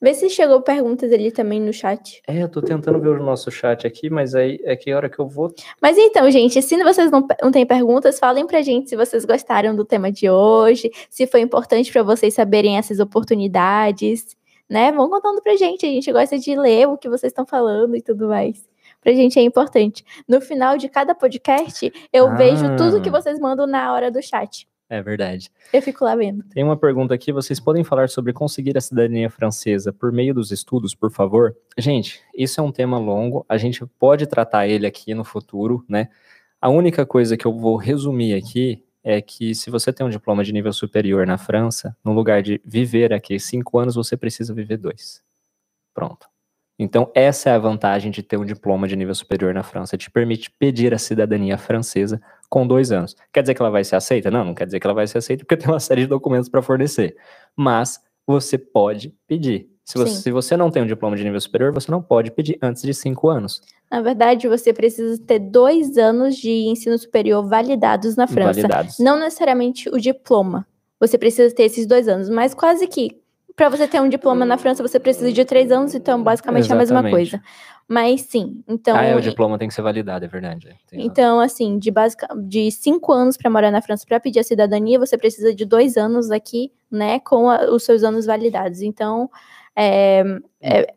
Vê se chegou perguntas ali também no chat. É, eu tô tentando ver o nosso chat aqui, mas aí é que hora que eu vou. Mas então, gente, se vocês não, não têm perguntas, falem pra gente se vocês gostaram do tema de hoje, se foi importante para vocês saberem essas oportunidades, né? Vão contando pra gente, a gente gosta de ler o que vocês estão falando e tudo mais. Pra gente é importante. No final de cada podcast, eu ah. vejo tudo que vocês mandam na hora do chat. É verdade. Eu fico lá vendo. Tem uma pergunta aqui. Vocês podem falar sobre conseguir a cidadania francesa por meio dos estudos, por favor? Gente, isso é um tema longo. A gente pode tratar ele aqui no futuro, né? A única coisa que eu vou resumir aqui é que se você tem um diploma de nível superior na França, no lugar de viver aqui cinco anos, você precisa viver dois. Pronto. Então, essa é a vantagem de ter um diploma de nível superior na França. Te permite pedir a cidadania francesa com dois anos. Quer dizer que ela vai ser aceita? Não, não quer dizer que ela vai ser aceita porque tem uma série de documentos para fornecer. Mas você pode pedir. Se você, se você, não tem um diploma de nível superior, você não pode pedir antes de cinco anos. Na verdade, você precisa ter dois anos de ensino superior validados na França. Validados. Não necessariamente o diploma. Você precisa ter esses dois anos, mas quase que para você ter um diploma na França, você precisa de três anos, então basicamente Exatamente. é a mesma coisa. Mas sim, então. Ah, é, o diploma tem que ser validado, é verdade. então, assim, de, basic, de cinco anos para morar na França para pedir a cidadania, você precisa de dois anos aqui, né, com a, os seus anos validados. Então, é, é,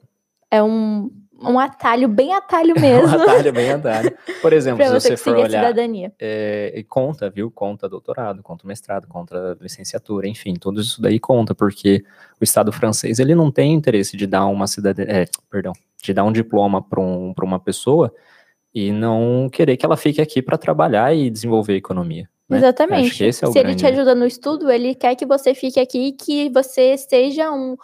é um um atalho, bem atalho mesmo. um atalho, bem atalho. Por exemplo, se você, for olhar, é, e conta, viu? Conta doutorado, conta mestrado, conta licenciatura, enfim, tudo isso daí conta, porque o Estado francês, ele não tem interesse de dar uma cidadania, é, perdão, de dar um diploma para um, uma pessoa e não querer que ela fique aqui para trabalhar e desenvolver a economia. Né? Exatamente. É Se grande... ele te ajuda no estudo, ele quer que você fique aqui e que você seja um,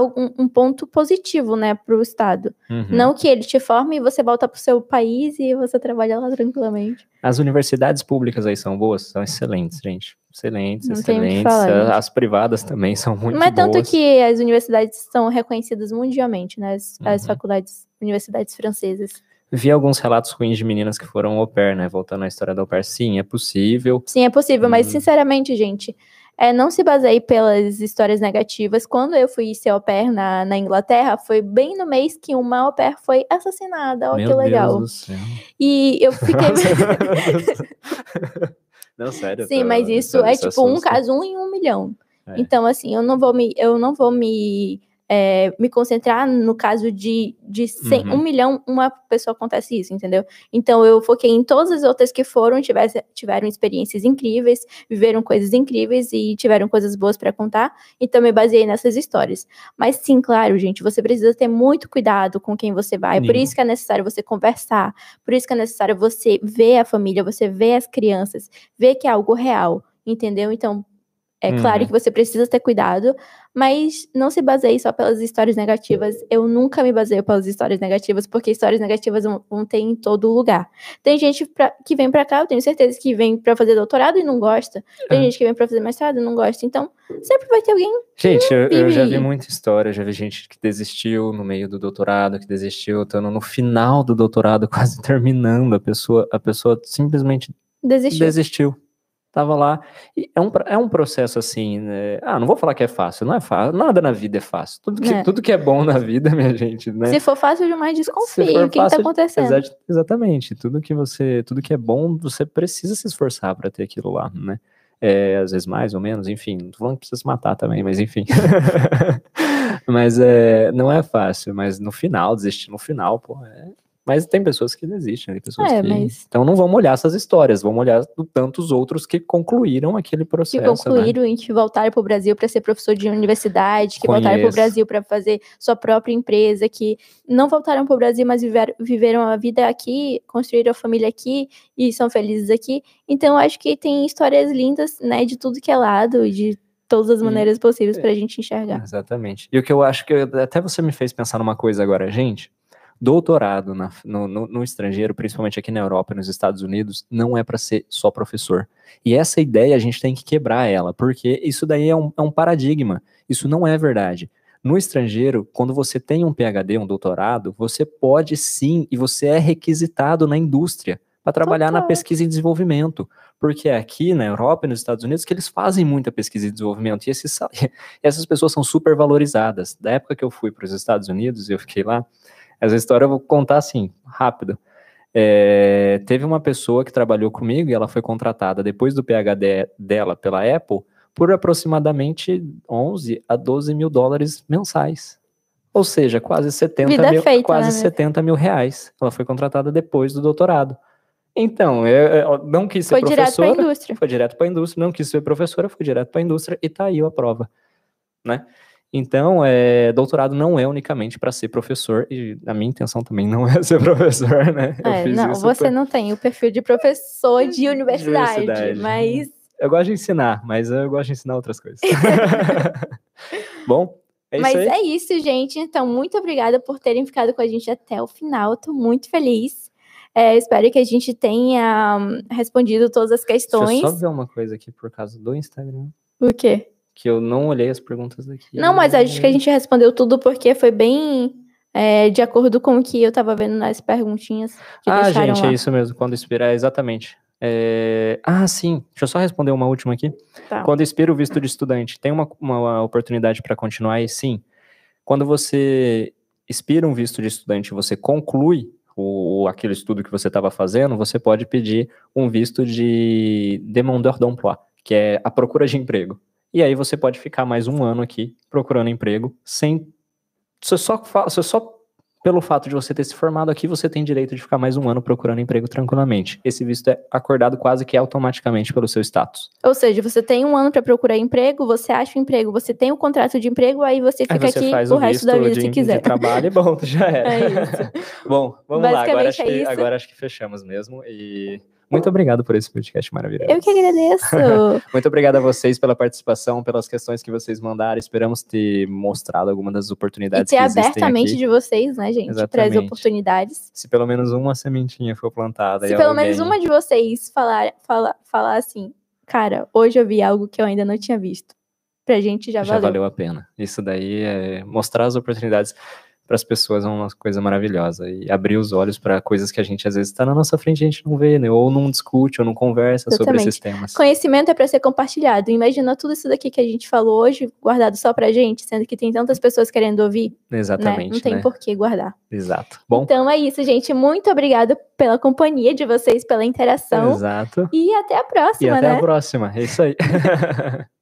um, um ponto positivo, né, para o Estado. Uhum. Não que ele te forme e você volta para o seu país e você trabalha lá tranquilamente. As universidades públicas aí são boas? São excelentes, gente. Excelentes, Não excelentes. As privadas também são muito Mas boas. Mas tanto que as universidades são reconhecidas mundialmente, né, as, uhum. as faculdades, universidades francesas. Vi alguns relatos ruins de meninas que foram au pair, né? Voltando à história do au pair, sim, é possível. Sim, é possível, hum. mas sinceramente, gente, é, não se baseie pelas histórias negativas. Quando eu fui ser au pair na, na Inglaterra, foi bem no mês que uma au pair foi assassinada. Olha que legal. Deus do céu. E eu fiquei. não, sério. Sim, tô, mas isso é tipo assusta. um caso um em um milhão. É. Então, assim, eu não vou me. Eu não vou me é, me concentrar no caso de, de 100, uhum. um milhão, uma pessoa acontece isso, entendeu? Então eu foquei em todas as outras que foram, tivesse, tiveram experiências incríveis, viveram coisas incríveis e tiveram coisas boas para contar, então me baseei nessas histórias. Mas sim, claro, gente, você precisa ter muito cuidado com quem você vai, por isso que é necessário você conversar, por isso que é necessário você ver a família, você ver as crianças, ver que é algo real, entendeu? Então, é uhum. claro que você precisa ter cuidado, mas não se baseie só pelas histórias negativas. Eu nunca me baseio pelas histórias negativas, porque histórias negativas vão, ter em todo lugar. Tem gente pra, que vem para cá, eu tenho certeza que vem para fazer doutorado e não gosta. Tem uhum. gente que vem para fazer mestrado e não gosta. Então, sempre vai ter alguém. Gente, eu, eu, já vi muita história, já vi gente que desistiu no meio do doutorado, que desistiu estando no final do doutorado, quase terminando. A pessoa, a pessoa simplesmente desistiu. desistiu Tava lá. E é um, é um processo assim, né? Ah, não vou falar que é fácil, não é fácil. Nada na vida é fácil. Tudo que é, tudo que é bom na vida, minha gente, né? Se for fácil demais, desconfie o que, está acontecendo. Exa exatamente. Tudo que você, tudo que é bom, você precisa se esforçar para ter aquilo lá, né? É, às vezes mais ou menos, enfim, não tô falando que precisa se matar também, mas enfim. mas é, não é fácil, mas no final, desistir no final, pô, é, mas tem pessoas que desistem, tem pessoas é, que... Mas... Então não vamos olhar essas histórias, vamos olhar tantos outros que concluíram aquele processo. Que concluíram né? e que voltaram para o Brasil para ser professor de universidade, que Conheço. voltaram para o Brasil para fazer sua própria empresa, que não voltaram para o Brasil, mas viver, viveram a vida aqui, construíram a família aqui e são felizes aqui. Então acho que tem histórias lindas, né, de tudo que é lado, de todas as maneiras possíveis para a gente enxergar. Exatamente. E o que eu acho que até você me fez pensar numa coisa agora, gente doutorado na, no, no, no, estrangeiro, principalmente aqui na Europa e nos Estados Unidos, não é para ser só professor. E essa ideia a gente tem que quebrar ela, porque isso daí é um, é um paradigma. Isso não é verdade. No estrangeiro, quando você tem um PhD, um doutorado, você pode sim e você é requisitado na indústria para trabalhar Total. na pesquisa e desenvolvimento. Porque é aqui na Europa e nos Estados Unidos que eles fazem muita pesquisa e desenvolvimento. E esses, essas pessoas são super valorizadas. Da época que eu fui para os Estados Unidos, eu fiquei lá, essa história eu vou contar assim, rápido. É, teve uma pessoa que trabalhou comigo e ela foi contratada depois do PhD dela pela Apple por aproximadamente 11 a 12 mil dólares mensais. Ou seja, quase 70 Vida mil, feita, quase né? 70 mil reais. Ela foi contratada depois do doutorado. Então, eu, eu não quis ser foi professora. Foi direto para a indústria. Foi direto para a indústria. Não quis ser professora, foi direto para a indústria e tá aí a prova, né? Então, é, doutorado não é unicamente para ser professor, e a minha intenção também não é ser professor, né? É, não, você pra... não tem o perfil de professor de universidade, universidade, mas. Eu gosto de ensinar, mas eu gosto de ensinar outras coisas. Bom, é mas é isso, gente. Então, muito obrigada por terem ficado com a gente até o final. Estou muito feliz. É, espero que a gente tenha hum, respondido todas as questões. Deixa eu só ver uma coisa aqui por causa do Instagram. O quê? Que eu não olhei as perguntas daqui. Não, mas acho que a gente respondeu tudo porque foi bem é, de acordo com o que eu tava vendo nas perguntinhas que ah, gente, lá. é isso mesmo, quando expira, é exatamente. É... Ah, sim, deixa eu só responder uma última aqui. Tá. Quando expira o visto de estudante, tem uma, uma oportunidade para continuar? E sim, quando você expira um visto de estudante você conclui o, aquele estudo que você estava fazendo, você pode pedir um visto de demandeur d'emploi, que é a procura de emprego. E aí você pode ficar mais um ano aqui procurando emprego sem. Você só, você só pelo fato de você ter se formado aqui, você tem direito de ficar mais um ano procurando emprego tranquilamente. Esse visto é acordado quase que automaticamente pelo seu status. Ou seja, você tem um ano para procurar emprego, você acha o emprego, você tem o um contrato de emprego, aí você fica aí você aqui o, o resto da vida de, se quiser. De trabalho e bom, já era. É isso. bom, vamos lá. Agora acho, é que, agora acho que fechamos mesmo. E muito obrigado por esse podcast maravilhoso. Eu que agradeço. Muito obrigado a vocês pela participação, pelas questões que vocês mandaram. Esperamos ter mostrado algumas das oportunidades e ter que aberto a mente de vocês, né, gente, para as oportunidades. Se pelo menos uma sementinha for plantada. Se pelo alguém... menos uma de vocês falar, falar, falar assim, cara, hoje eu vi algo que eu ainda não tinha visto. Pra gente já, já valeu. Já valeu a pena. Isso daí é mostrar as oportunidades para as pessoas é uma coisa maravilhosa e abrir os olhos para coisas que a gente às vezes está na nossa frente e a gente não vê, né? Ou não discute, ou não conversa Exatamente. sobre esses temas. Conhecimento é para ser compartilhado. Imagina tudo isso daqui que a gente falou hoje guardado só para gente, sendo que tem tantas pessoas querendo ouvir. Exatamente. Né? Não tem né? por que guardar. Exato. Bom. Então é isso, gente. Muito obrigada pela companhia de vocês, pela interação. Exato. E até a próxima, e até né? a próxima. É isso aí.